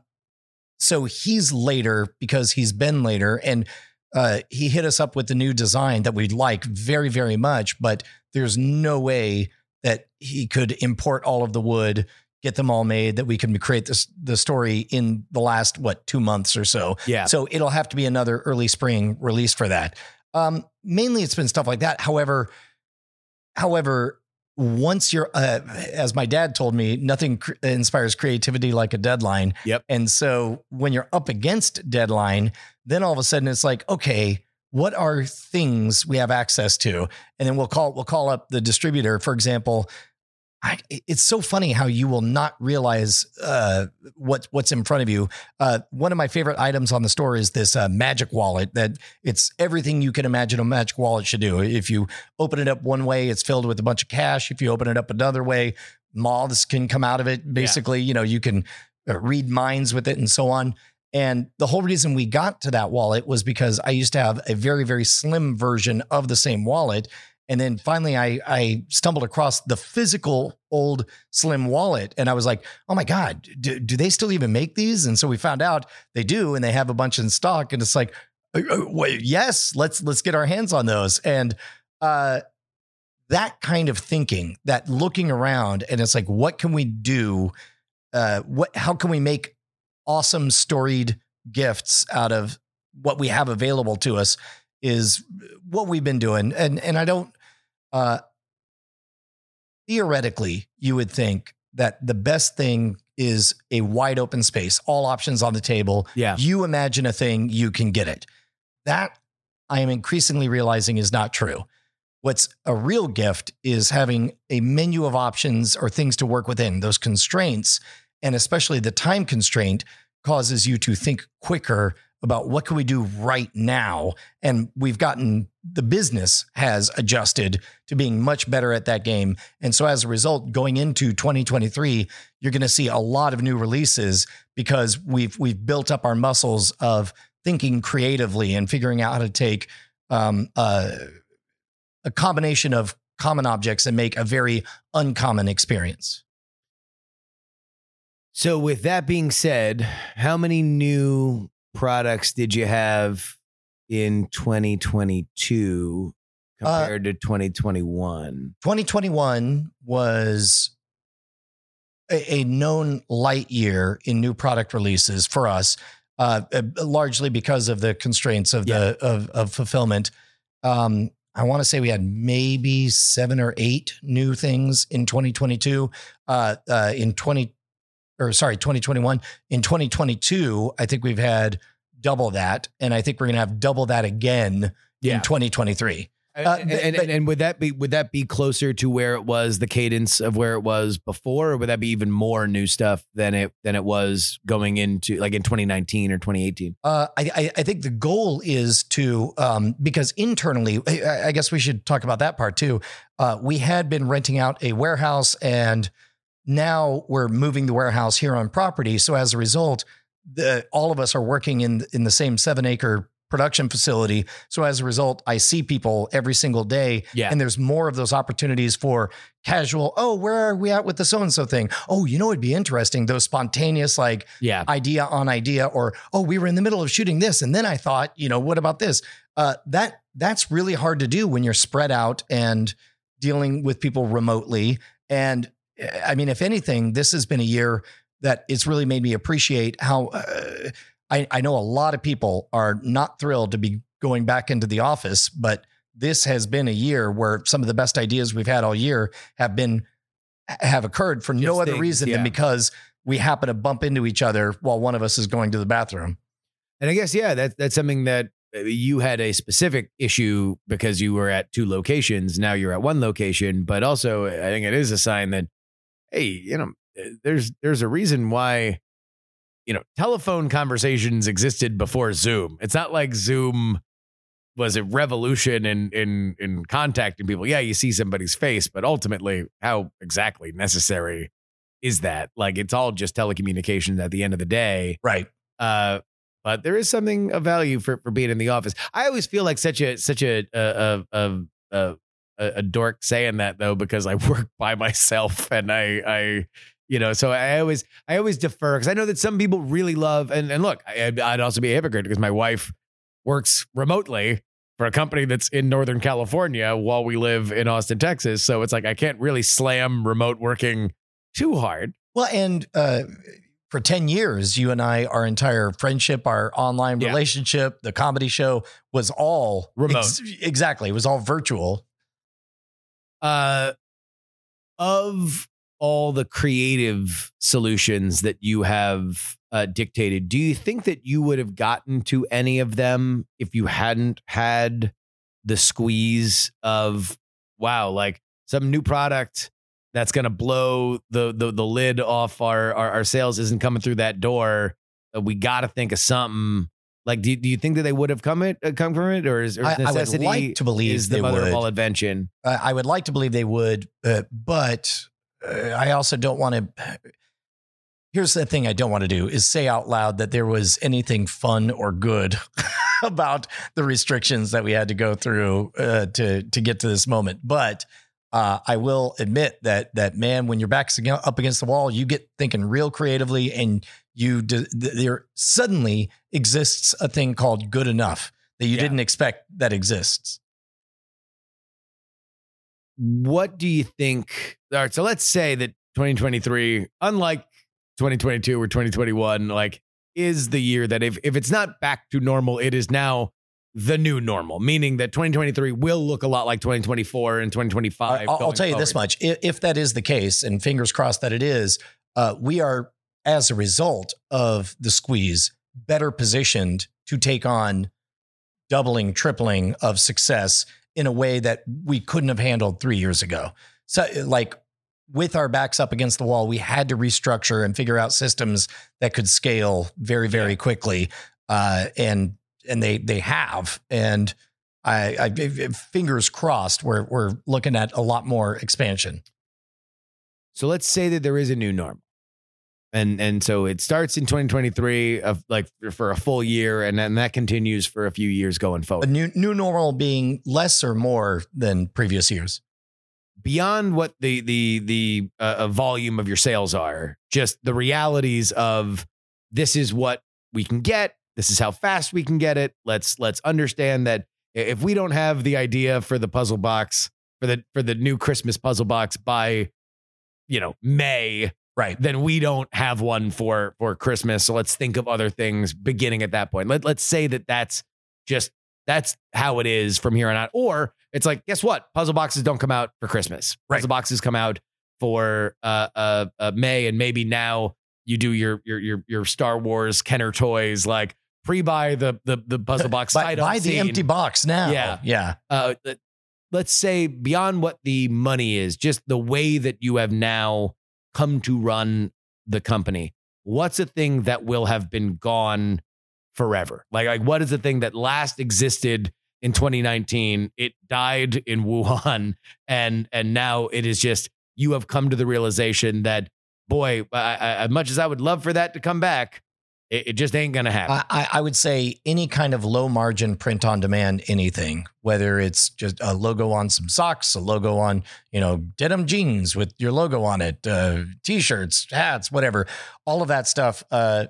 so he's later because he's been later and uh, he hit us up with the new design that we like very very much, but there's no way that he could import all of the wood. Get them all made that we can create this the story in the last what two months or so. Yeah. So it'll have to be another early spring release for that. Um, mainly, it's been stuff like that. However, however, once you're, uh, as my dad told me, nothing cr- inspires creativity like a deadline. Yep. And so when you're up against deadline, then all of a sudden it's like, okay, what are things we have access to? And then we'll call we'll call up the distributor, for example. I, it's so funny how you will not realize uh, what what's in front of you. Uh, one of my favorite items on the store is this uh, magic wallet. That it's everything you can imagine a magic wallet should do. If you open it up one way, it's filled with a bunch of cash. If you open it up another way, moths can come out of it. Basically, you know, you can uh, read minds with it and so on. And the whole reason we got to that wallet was because I used to have a very very slim version of the same wallet. And then finally, I I stumbled across the physical old slim wallet, and I was like, "Oh my god, do, do they still even make these?" And so we found out they do, and they have a bunch in stock. And it's like, "Uh, uh, yes, let's let's get our hands on those. And uh, that kind of thinking, that looking around, and it's like, what can we do? Uh, what how can we make awesome storied gifts out of what we have available to us? Is what we've been doing, and and I don't. Uh, theoretically, you would think that the best thing is a wide open space, all options on the table. Yeah. You imagine a thing, you can get it. That I am increasingly realizing is not true. What's a real gift is having a menu of options or things to work within. Those constraints, and especially the time constraint, causes you to think quicker about what can we do right now. And we've gotten the business has adjusted to being much better at that game. And so as a result, going into 2023, you're going to see a lot of new releases because we've we've built up our muscles of thinking creatively and figuring out how to take um, a combination of common objects and make a very uncommon experience. So, with that being said, how many new products did you have in 2022 Uh, compared to 2021? 2021 was a, a known light year in new product releases for us, uh, uh, largely because of the constraints of the of, of fulfillment. Um, I want to say we had maybe seven or eight new things in 2022. Uh, uh, in 20 or sorry, 2021. In 2022, I think we've had double that, and I think we're going to have double that again Yeah. in 2023. Uh, but- and, but- and, and would that be would that be closer to where it was the cadence of where it was before, or would that be even more new stuff than it than it was going into like in 2019 or 2018? Uh, I, I- I think the goal is to um, because internally, I, I guess we should talk about that part too. Uh, we had been renting out a warehouse, and now we're moving the warehouse here on property. So as a result, the, all of us are working in in the same seven acre production facility. So as a result, I see people every single day, Yeah. and there's more of those opportunities for casual. Oh, where are we at with the so and so thing? Oh, you know, it'd be interesting. Those spontaneous like Yeah, idea on idea or oh we were in the middle of shooting this and then i thought you know what about this uh, that that's really hard to do when you're spread out and dealing with people remotely and i mean if anything this has been a year that it's really made me appreciate how uh, I, I know a lot of people are not thrilled to be going back into the office but this has been a year where some of the best ideas we've had all year have been have occurred for no Just other things, reason than because we happen to bump into each other while one of us is going to the bathroom. and I guess yeah, that's that's something that uh, you had a specific issue because you were at two locations. Now you're at one location, but also I think it is a sign that hey, you know, uh, there's there's a reason why you know, telephone conversations existed before Zoom. It's not like Zoom was a revolution in in in contacting people. Yeah, you see somebody's face, but ultimately, how exactly necessary is that? Like, it's all just telecommunications at the end of the day. Right. Uh, but there is something of value for for being in the office. I always feel like such a such a a a, a, a, a dork saying that though because I work by myself and I I you know so I always I always defer because I know that some people really love and and look I, I'd also be a hypocrite because my wife works remotely for a company that's in Northern California while we live in Austin, Texas. So it's like I can't really slam remote working too hard. Well, and uh, for 10 years, you and I, our entire friendship, our online Yeah. relationship, the comedy show was all Remote. exactly. It was all virtual. Uh of all the creative solutions that you have uh, dictated do you think that you would have gotten to any of them if you hadn't had the squeeze of wow like some new product that's going to blow the, the the lid off our, our our sales isn't coming through that door Uh, we got to think of something like do, do you think that they would have come it uh, come from it or is or I- I would necessity like to believe is the they mother would. of all invention Uh, I would like to believe they would, uh, but uh, I also don't want to. Here's the thing I don't want to do is say out loud that there was anything fun or good about the restrictions that we had to go through uh, to to get to this moment. But uh, I will admit that that man, when your back's up against the wall, you get thinking real creatively, and you there suddenly exists a thing called good enough that you Yeah. didn't expect that exists. what do you think? All right, so let's say that 2023, unlike 2022 or 2021, like is the year that if if it's not back to normal, it is now the new normal, meaning that 2023 will look a lot like 2024 and 2025. I- I'll, I'll tell you this much: if, if that is the case, and fingers crossed that it is, uh, we are, as a result of the squeeze, better positioned to take on doubling, tripling of success in a way that we couldn't have handled three years ago. So, like with our backs up against the wall, we had to restructure and figure out systems that could scale very, very quickly, uh, and and they they have and. I, I fingers crossed. We're we're looking at a lot more expansion. So let's say that there is a new normal. And and so it starts in 2023 of like for a full year and then that continues for a few years going A forward. new new normal being less or more than previous years. beyond what the the the uh, uh, volume of your sales are just the realities of this is what we can get this is how fast we can get it. Let's let's understand that if we don't have the idea for the puzzle box for the for the new christmas puzzle box by you know may Right. then we don't have one for for christmas. So let's think of other things beginning at that point. Let, let's say that that's just that's how it is from here on out. Or it's like guess what? Puzzle boxes don't come out for christmas. Right. puzzle boxes come out for uh, uh uh may and maybe now you do your your your your star wars kenner toys like pre-buy the the the puzzle box Buy, buy the empty box now. Yeah. Yeah. uh, let- let's say beyond what the money is, just the way that you have now come to run the company. What's a thing that will have been gone forever? Like, like what is the thing that last existed in 2019? It died in Wuhan, and and now it is just you have come to the realization that boy, I, I, as much as I would love for that to come back, it, it just ain't gonna happen. I, I- I would say any kind of low margin print on demand anything, whether it's just a logo on some socks, a logo on, you know, denim jeans with your logo on it, uh, t-shirts, hats, whatever, all of that stuff. Uh,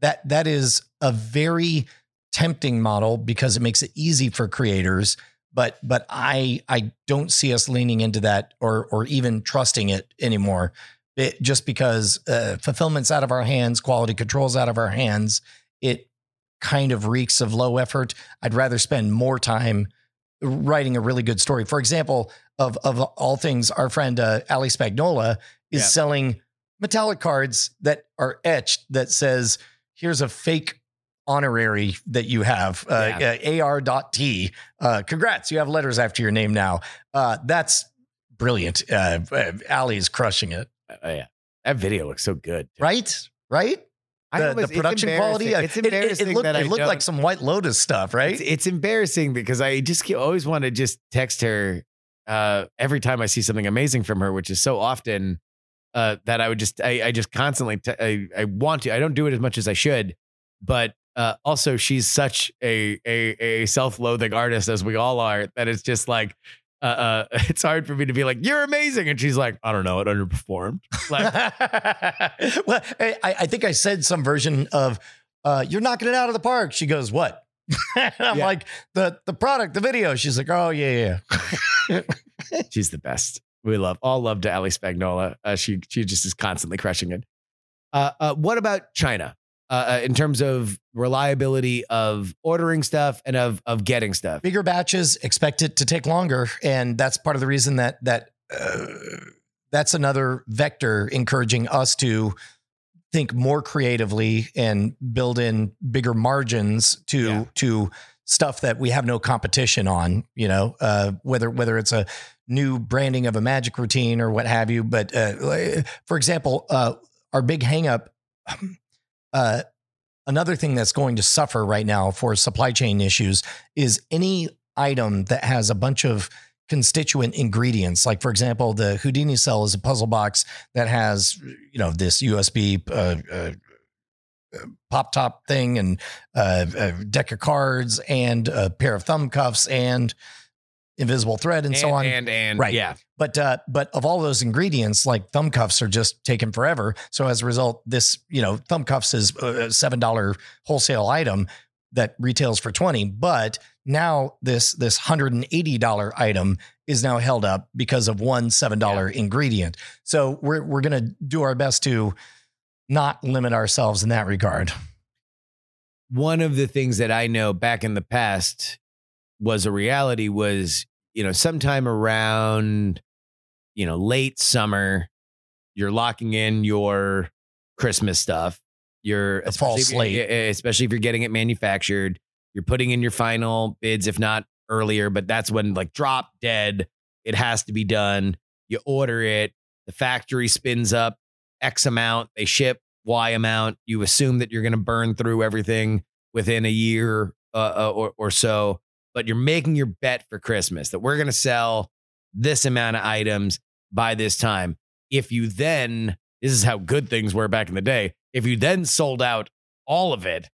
that that is a very tempting model because it makes it easy for creators. But but I I don't see us leaning into that or or even trusting it anymore. It, just because uh, fulfillment's out of our hands, quality control's out of our hands, it kind of reeks of low effort. I'd rather spend more time writing a really good story. For example, of of all things, our friend uh, Ali Spagnola is Yeah. selling metallic cards that are etched that says, "Here's a fake." honorary that you have uh, uh, ar.t uh, congrats you have letters after your name now uh, that's brilliant uh, uh, ali is crushing it Uh, yeah, that video looks so good. right right I The, almost- the production quality. embarrassing. uh, It's it- it- embarrassing It, looked, that it looked like some White Lotus stuff, right? It's, it's embarrassing because I just always want to just text her uh, every time I see something amazing from her, which is so often uh, that I would just I, I just constantly te- I, I want to. I don't do it as much as I should, but uh, also she's such a a, a self loathing artist as we all are that it's just like. Uh, uh, it's hard for me to be like, you're amazing. And she's like, I don't know, it underperformed. Like, well, I, I think I said some version of uh, "You're knocking it out of the park." She goes, "What?" I'm Yeah. like, "the the product, the video." She's like, "Oh yeah, yeah." she's the best. We love all love to Ali Spagnola. Uh, she she just is constantly crushing it. Uh, uh, what about China uh, uh, in terms of reliability of ordering stuff and of of getting stuff? Bigger batches expect it to take longer, and that's part of the reason that that uh, that's another vector encouraging us to think more creatively and build in bigger margins to Yeah. to stuff that we have no competition on you know uh, whether whether it's a new branding of a magic routine or what have you but uh, for example uh, our big hangup uh, another thing that's going to suffer right now for supply chain issues is any item that has a bunch of constituent ingredients. Like, for example, the Houdini cell is a puzzle box that has, you know, this USB uh, uh, pop top thing and uh, a deck of cards and a pair of thumb cuffs and invisible thread and, so on. And and Right. yeah, But uh, but of all those ingredients, like thumb cuffs are just taken forever. So as a result, this you know thumb cuffs is a seven dollar wholesale item that retails for twenty. But now this this hundred and eighty dollar item is now held up because of one seven dollar ingredient. So we're we're gonna do our best to not limit ourselves in that regard. one of the things that I know back in the past was a reality was, you know, sometime around, you know, late summer, you're locking in your Christmas stuff. You're The fall especially if- slate. eh, especially if you're getting it manufactured. You're putting in your final bids, if not earlier, but that's when like drop dead. It has to be done. You order it. The factory spins up X amount. They ship Y amount. You assume that you're going to burn through everything within a year uh, uh, or, or so, but you're making your bet for Christmas that we're going to sell this amount of items by this time. If you then, this is how good things were back in the day. If you then sold out all of it,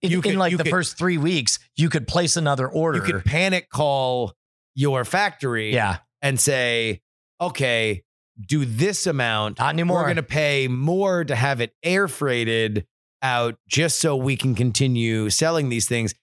In, You in could- like you the could- first three weeks, you could place another order. you could panic call your factory yeah, and say, okay, do this amount. not anymore. We're going to pay more to have it air freighted out just so we can continue selling these things.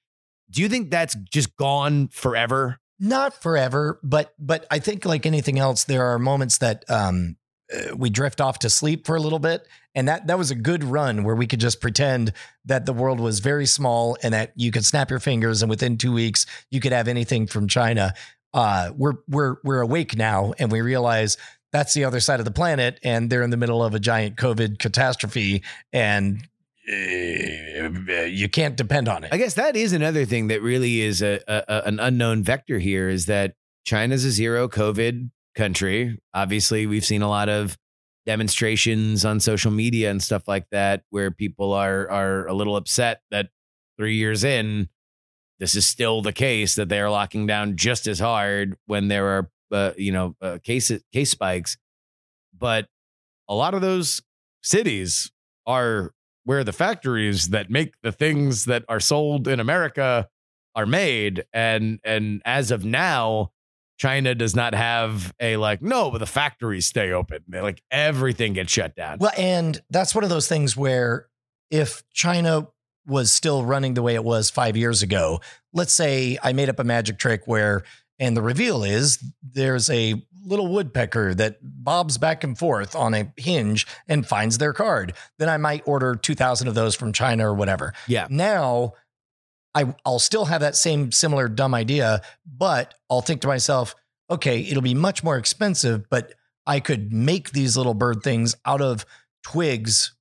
Do you think that's just gone forever? not forever but but i think like anything else there are moments that um uh, we drift off to sleep for a little bit and that that was a good run where we could just pretend that the world was very small and that you could snap your fingers and within 2 weeks you could have anything from china uh we're we're we're awake now and we realize that's the other side of the planet and they're in the middle of a giant covid catastrophe and uh, you can't depend on it I guess that is another thing that really is a, a a- an unknown vector here is that China's a zero COVID country. Obviously, we've seen a lot of demonstrations on social media and stuff like that where people are are a little upset that 3 years in this is still the case that they are locking down just as hard when there are uh, you know uh, case case spikes but a lot of those cities are where the factories that make the things that are sold in America are made. And and as of now China does not have a like no but the factories stay open. They, like everything gets shut down. Well, and that's one of those things where if China was still running the way it was five years ago, let's say I made up a magic trick where, and the reveal is there's a little woodpecker that bobs back and forth on a hinge and finds their card. Then I might order 2,000 of those from China or whatever. Yeah. Now, I, I'll still have that same similar dumb idea, but I'll think to myself, okay, it'll be much more expensive, but I could make these little bird things out of twigs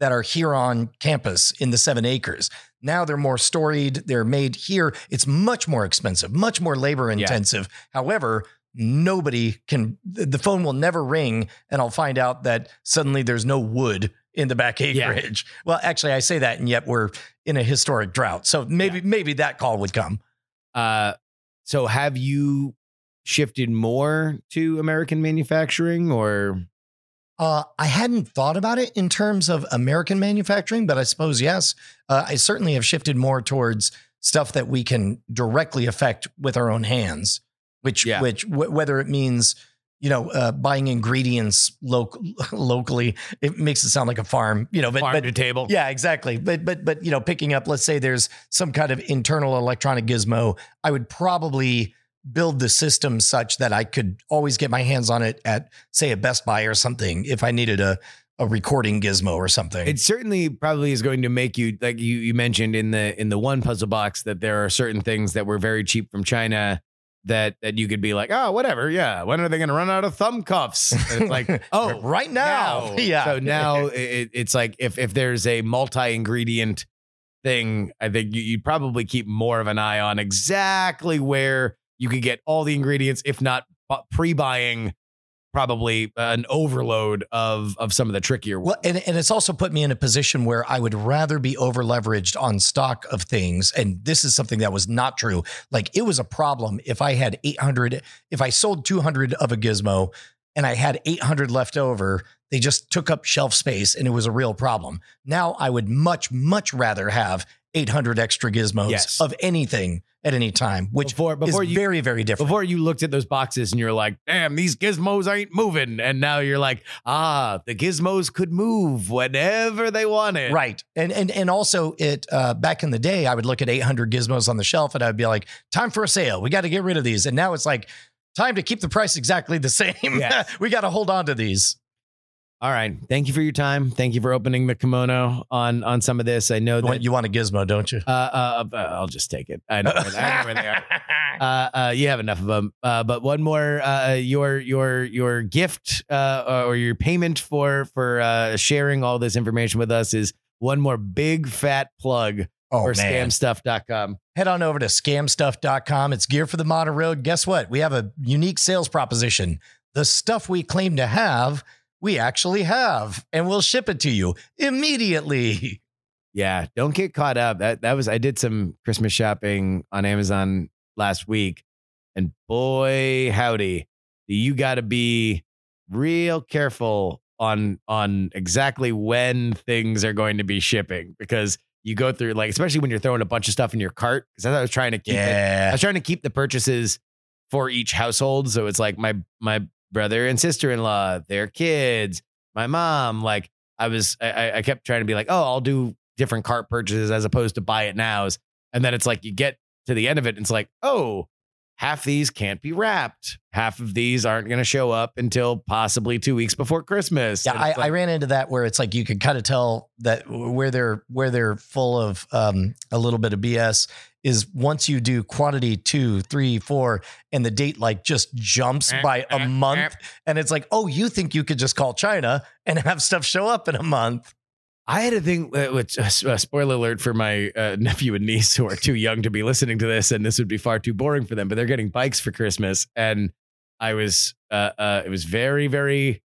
that are here on campus in the seven acres. Now they're more storied, they're made here. It's much more expensive, much more labor intensive. However, nobody can, the phone will never ring and I'll find out that suddenly there's no wood in the back Yeah. acreage. Well, actually, I say that, and yet we're in a historic drought. So maybe maybe that call would come. Uh, so have you shifted more to American manufacturing or Uh, I hadn't thought about it in terms of American manufacturing, but I suppose yes. Uh, I certainly have shifted more towards stuff that we can directly affect with our own hands. Which, Yeah. which, wh- whether it means you know uh, buying ingredients loc- locally, it makes it sound like a farm. You know, but farm but to table? yeah, exactly. But but but you know, picking up, let's say there's some kind of internal electronic gizmo, I would probably build the system such that I could always get my hands on it at, say, a Best Buy or something if I needed a a recording gizmo or something. It certainly probably is going to make you like you you mentioned in the in the one puzzle box that there are certain things that were very cheap from China that that you could be like, oh, whatever, yeah. When are they going to run out of thumb cuffs? And it's like, oh, right now. now. Yeah. So now it, it's like if if there's a multi ingredient thing, I think you, you'd probably keep more of an eye on exactly where you could get all the ingredients, if not pre buying. Probably an overload of of some of the trickier ones. Well, and, and it's also put me in a position where I would rather be over leveraged on stock of things. And this is something that was not true. Like it was a problem if I had 800, if I sold 200 of a gizmo and I had 800 left over, they just took up shelf space and it was a real problem. Now I would much, much rather have 800 extra gizmos Yes. of anything at any time, which Before- before is you- very, very different. Before you looked at those boxes and you're like, damn, these gizmos ain't moving. And now you're like, ah, the gizmos could move whenever they wanted. Right. And and and also it uh back in the day I would look at 800 gizmos on the shelf and I'd be like time for a sale. We got to get rid of these. And now it's like time to keep the price exactly the same. Yes. we got to hold on to these. All right. Thank you for your time. Thank you for opening the kimono on on some of this. I know that you want a gizmo, don't you? uh, uh, uh, I'll just take it. I know, where, I know where they are. Uh, uh, you have enough of them. Uh, but one more, uh, your your your gift uh, or your payment for for uh, sharing all this information with us is one more big fat plug oh for man. scamstuff.com. Head on over to scamstuff.com. It's gear for the modern road. Guess what? We have a unique sales proposition. The stuff we claim to have, we actually have, and we'll ship it to you immediately. Yeah, don't get caught up. That that was I did some Christmas shopping on Amazon last week, and boy, howdy, you got to be real careful on on exactly when things are going to be shipping because you go through like especially when you're throwing a bunch of stuff in your cart because I was trying to keep it I was trying to keep the purchases for each household. So it's like my my brother and sister in law, their kids, my mom. Like I was, I- I, kept trying to be like, oh, I'll do different cart purchases as opposed to buy it nows. And then it's like you get to the end of it, and it's like, oh, half these can't be wrapped. Half of these aren't going to show up until possibly two weeks before Christmas. Yeah, I, it's I ran into that where it's like you can kind of tell that where they're where they're full of um, a little bit of BS is once you do quantity two, three, four, and the date like just jumps Eh, by a eh, month, and it's like, oh, you think you could just call China and have stuff show up in a month? I had a thing, uh, which uh, spoiler alert for my uh, nephew and niece who are too young to be listening to this, and this would be far too boring for them. But they're getting bikes for Christmas, and I was, uh, uh, it was very, very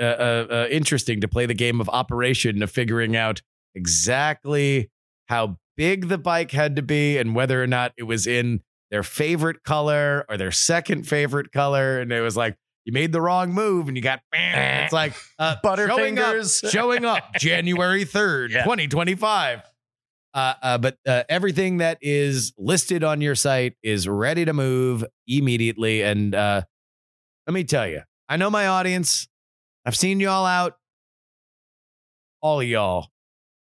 uh, uh, uh, interesting to play the game of operation of figuring out exactly how big the bike had to be and whether or not it was in their favorite color or their second favorite color, and it was like. You made the wrong move and you got it's like uh, showing up- showing up January 3rd, Yeah. 2025. Uh, uh, but uh, everything that is listed on your site is ready to move immediately. And uh, let me tell you, I know my audience. I've seen y'all out. All of y'all,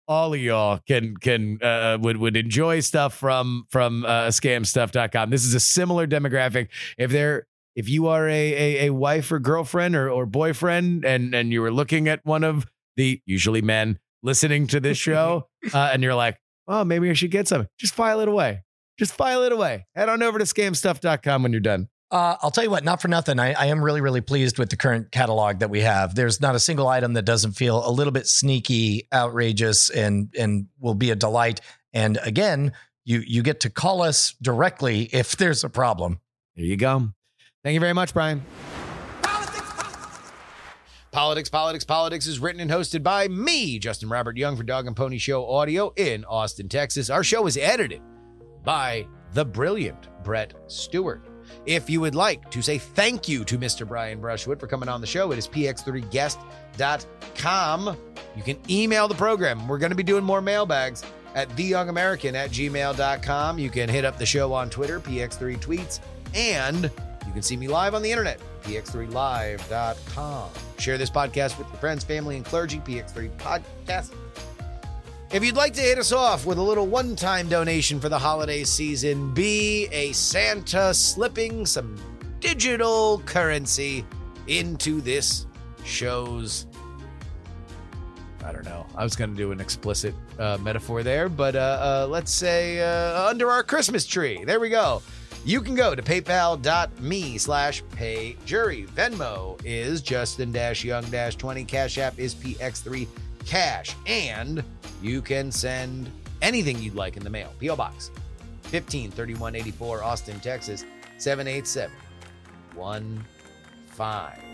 all of y'all can can uh, would would enjoy stuff from from uh, scamstuff.com. This is a similar demographic. If they're if you are a, a, a wife or girlfriend or, or boyfriend and, and you were looking at one of the usually men listening to this show uh, and you're like, oh, maybe I should get some, just file it away. Just file it away. Head on over to scamstuff.com when you're done. Uh, I'll tell you what, not for nothing. I, I am really, really pleased with the current catalog that we have. There's not a single item that doesn't feel a little bit sneaky, outrageous, and and will be a delight. And again, you you get to call us directly if there's a problem. There you go. Thank you very much, Brian. Politics, Politics, Politics is written and hosted by me, Justin Robert Young, for Dog and Pony Show Audio in Austin, Texas. Our show is edited by the brilliant Brett Stewart. If you would like to say thank you to Mr. Brian Brushwood for coming on the show, it is px3guest.com. You can email the program. We're going to be doing more mailbags at theyoungamerican at gmail.com. You can hit up the show on Twitter, px3 tweets, and you can see me live on the internet, px3live.com. Share this podcast with your friends, family, and clergy, px3 podcast. If you'd like to hit us off with a little one time donation for the holiday season, be a Santa slipping some digital currency into this show's. I don't know. I was going to do an explicit uh, metaphor there, but uh, uh, let's say uh, under our Christmas tree. There we go. You can go to paypal.me slash payjury. Venmo is Justin Young 20. Cash App is PX3 Cash. And you can send anything you'd like in the mail. P.O. Box 153184, Austin, Texas 78715.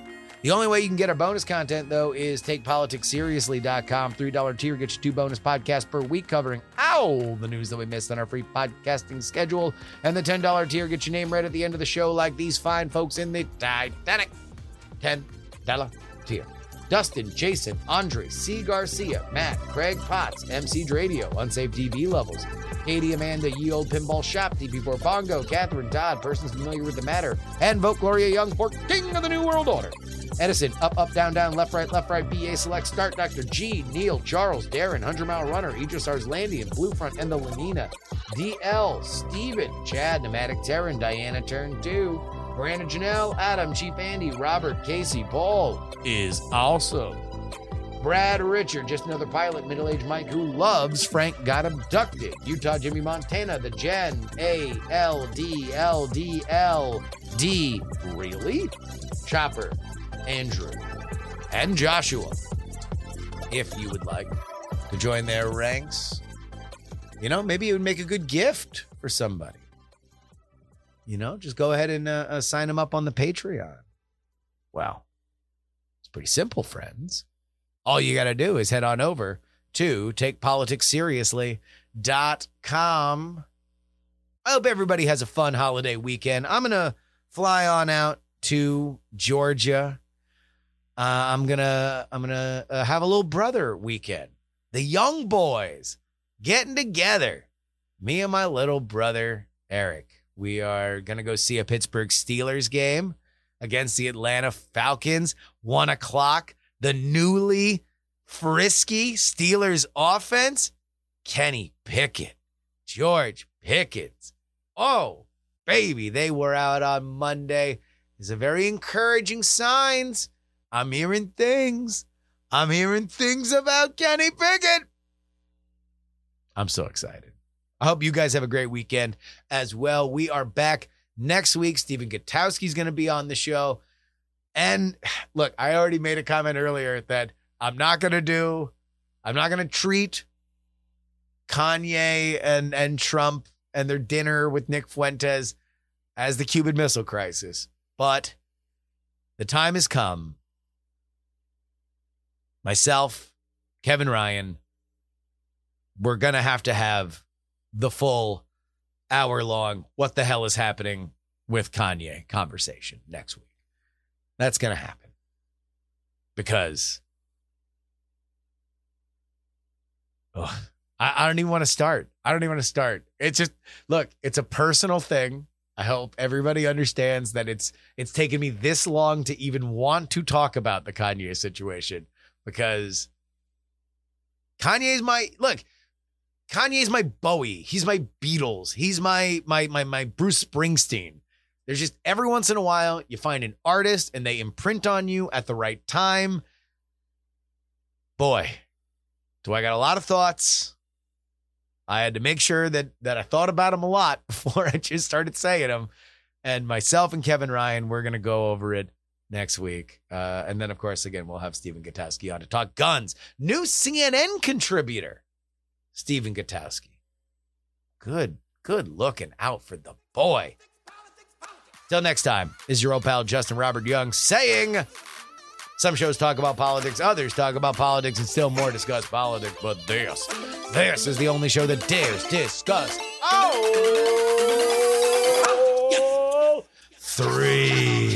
The only way you can get our bonus content, though, is takepoliticsseriously.com. $3 tier gets you two bonus podcasts per week covering all the news that we missed on our free podcasting schedule. And the $10 tier gets your name read at the end of the show, like these fine folks in the Titanic. $10 tier. Dustin, Jason, Andre, C. Garcia, Matt, Craig Potts, MC Radio, Unsafe DB Levels, Katie, Amanda, Ye Old Pinball Shop, DP4 Bongo, Catherine Todd, persons familiar with the matter, and vote Gloria Young for King of the New World Order. Edison, up, up, down, down, left, right, left, right, BA, select, start, Dr. G, Neil, Charles, Darren, 100 Mile Runner, Idris Arslandian, Bluefront, and the Lenina, DL, Steven, Chad, Pneumatic Terran, Diana, Turn 2, Brandon Janelle, Adam, Cheap Andy, Robert, Casey, Paul is awesome. Brad Richard, just another pilot, middle aged Mike who loves Frank Got Abducted. Utah Jimmy Montana, the Jen, A L D L D L D. Really? Chopper, Andrew, and Joshua. If you would like to join their ranks, you know, maybe it would make a good gift for somebody. You know, just go ahead and uh, uh, sign them up on the Patreon. Well, it's pretty simple, friends. All you got to do is head on over to takepoliticsseriously.com. I hope everybody has a fun holiday weekend. I'm going to fly on out to Georgia. Uh, I'm to I'm to uh, have a little brother weekend. The young boys getting together. Me and my little brother Eric. We are to go see a Pittsburgh Steelers game against the Atlanta Falcons. One o'clock. The newly frisky Steelers offense. Kenny Pickett, George Pickens. Oh, baby, they were out on Monday. These are very encouraging signs. I'm hearing things. I'm hearing things about Kenny Pickett. I'm so excited. I hope you guys have a great weekend as well. We are back next week. Stephen Gutowski's going to be on the show. And look, I already made a comment earlier that I'm not going to do, I'm not going to treat Kanye and, and Trump and their dinner with Nick Fuentes as the Cuban Missile Crisis. But the time has come. Myself, Kevin Ryan, we're going to have to have the full hour long what the hell is happening with Kanye conversation next week. That's going to happen because ugh, I, I don't even want to start. I don't even want to start. It's just look, it's a personal thing. I hope everybody understands that it's it's taken me this long to even want to talk about the Kanye situation because Kanye's my look. Kanye's my Bowie. He's my Beatles. He's my my my my Bruce Springsteen. There's just every once in a while you find an artist and they imprint on you at the right time. Boy, do I got a lot of thoughts. I had to make sure that that I thought about them a lot before I just started saying them. And myself and Kevin Ryan, we're gonna go over it next week. Uh, and then, of course, again, we'll have Stephen Gutowski on to talk guns. New CNN contributor, Stephen Gutowski. Good, good looking out for the boy. Till next time, is your old pal Justin Robert Young saying some shows talk about politics, others talk about politics, and still more discuss politics. But this, this is the only show that dares discuss. Oh, three.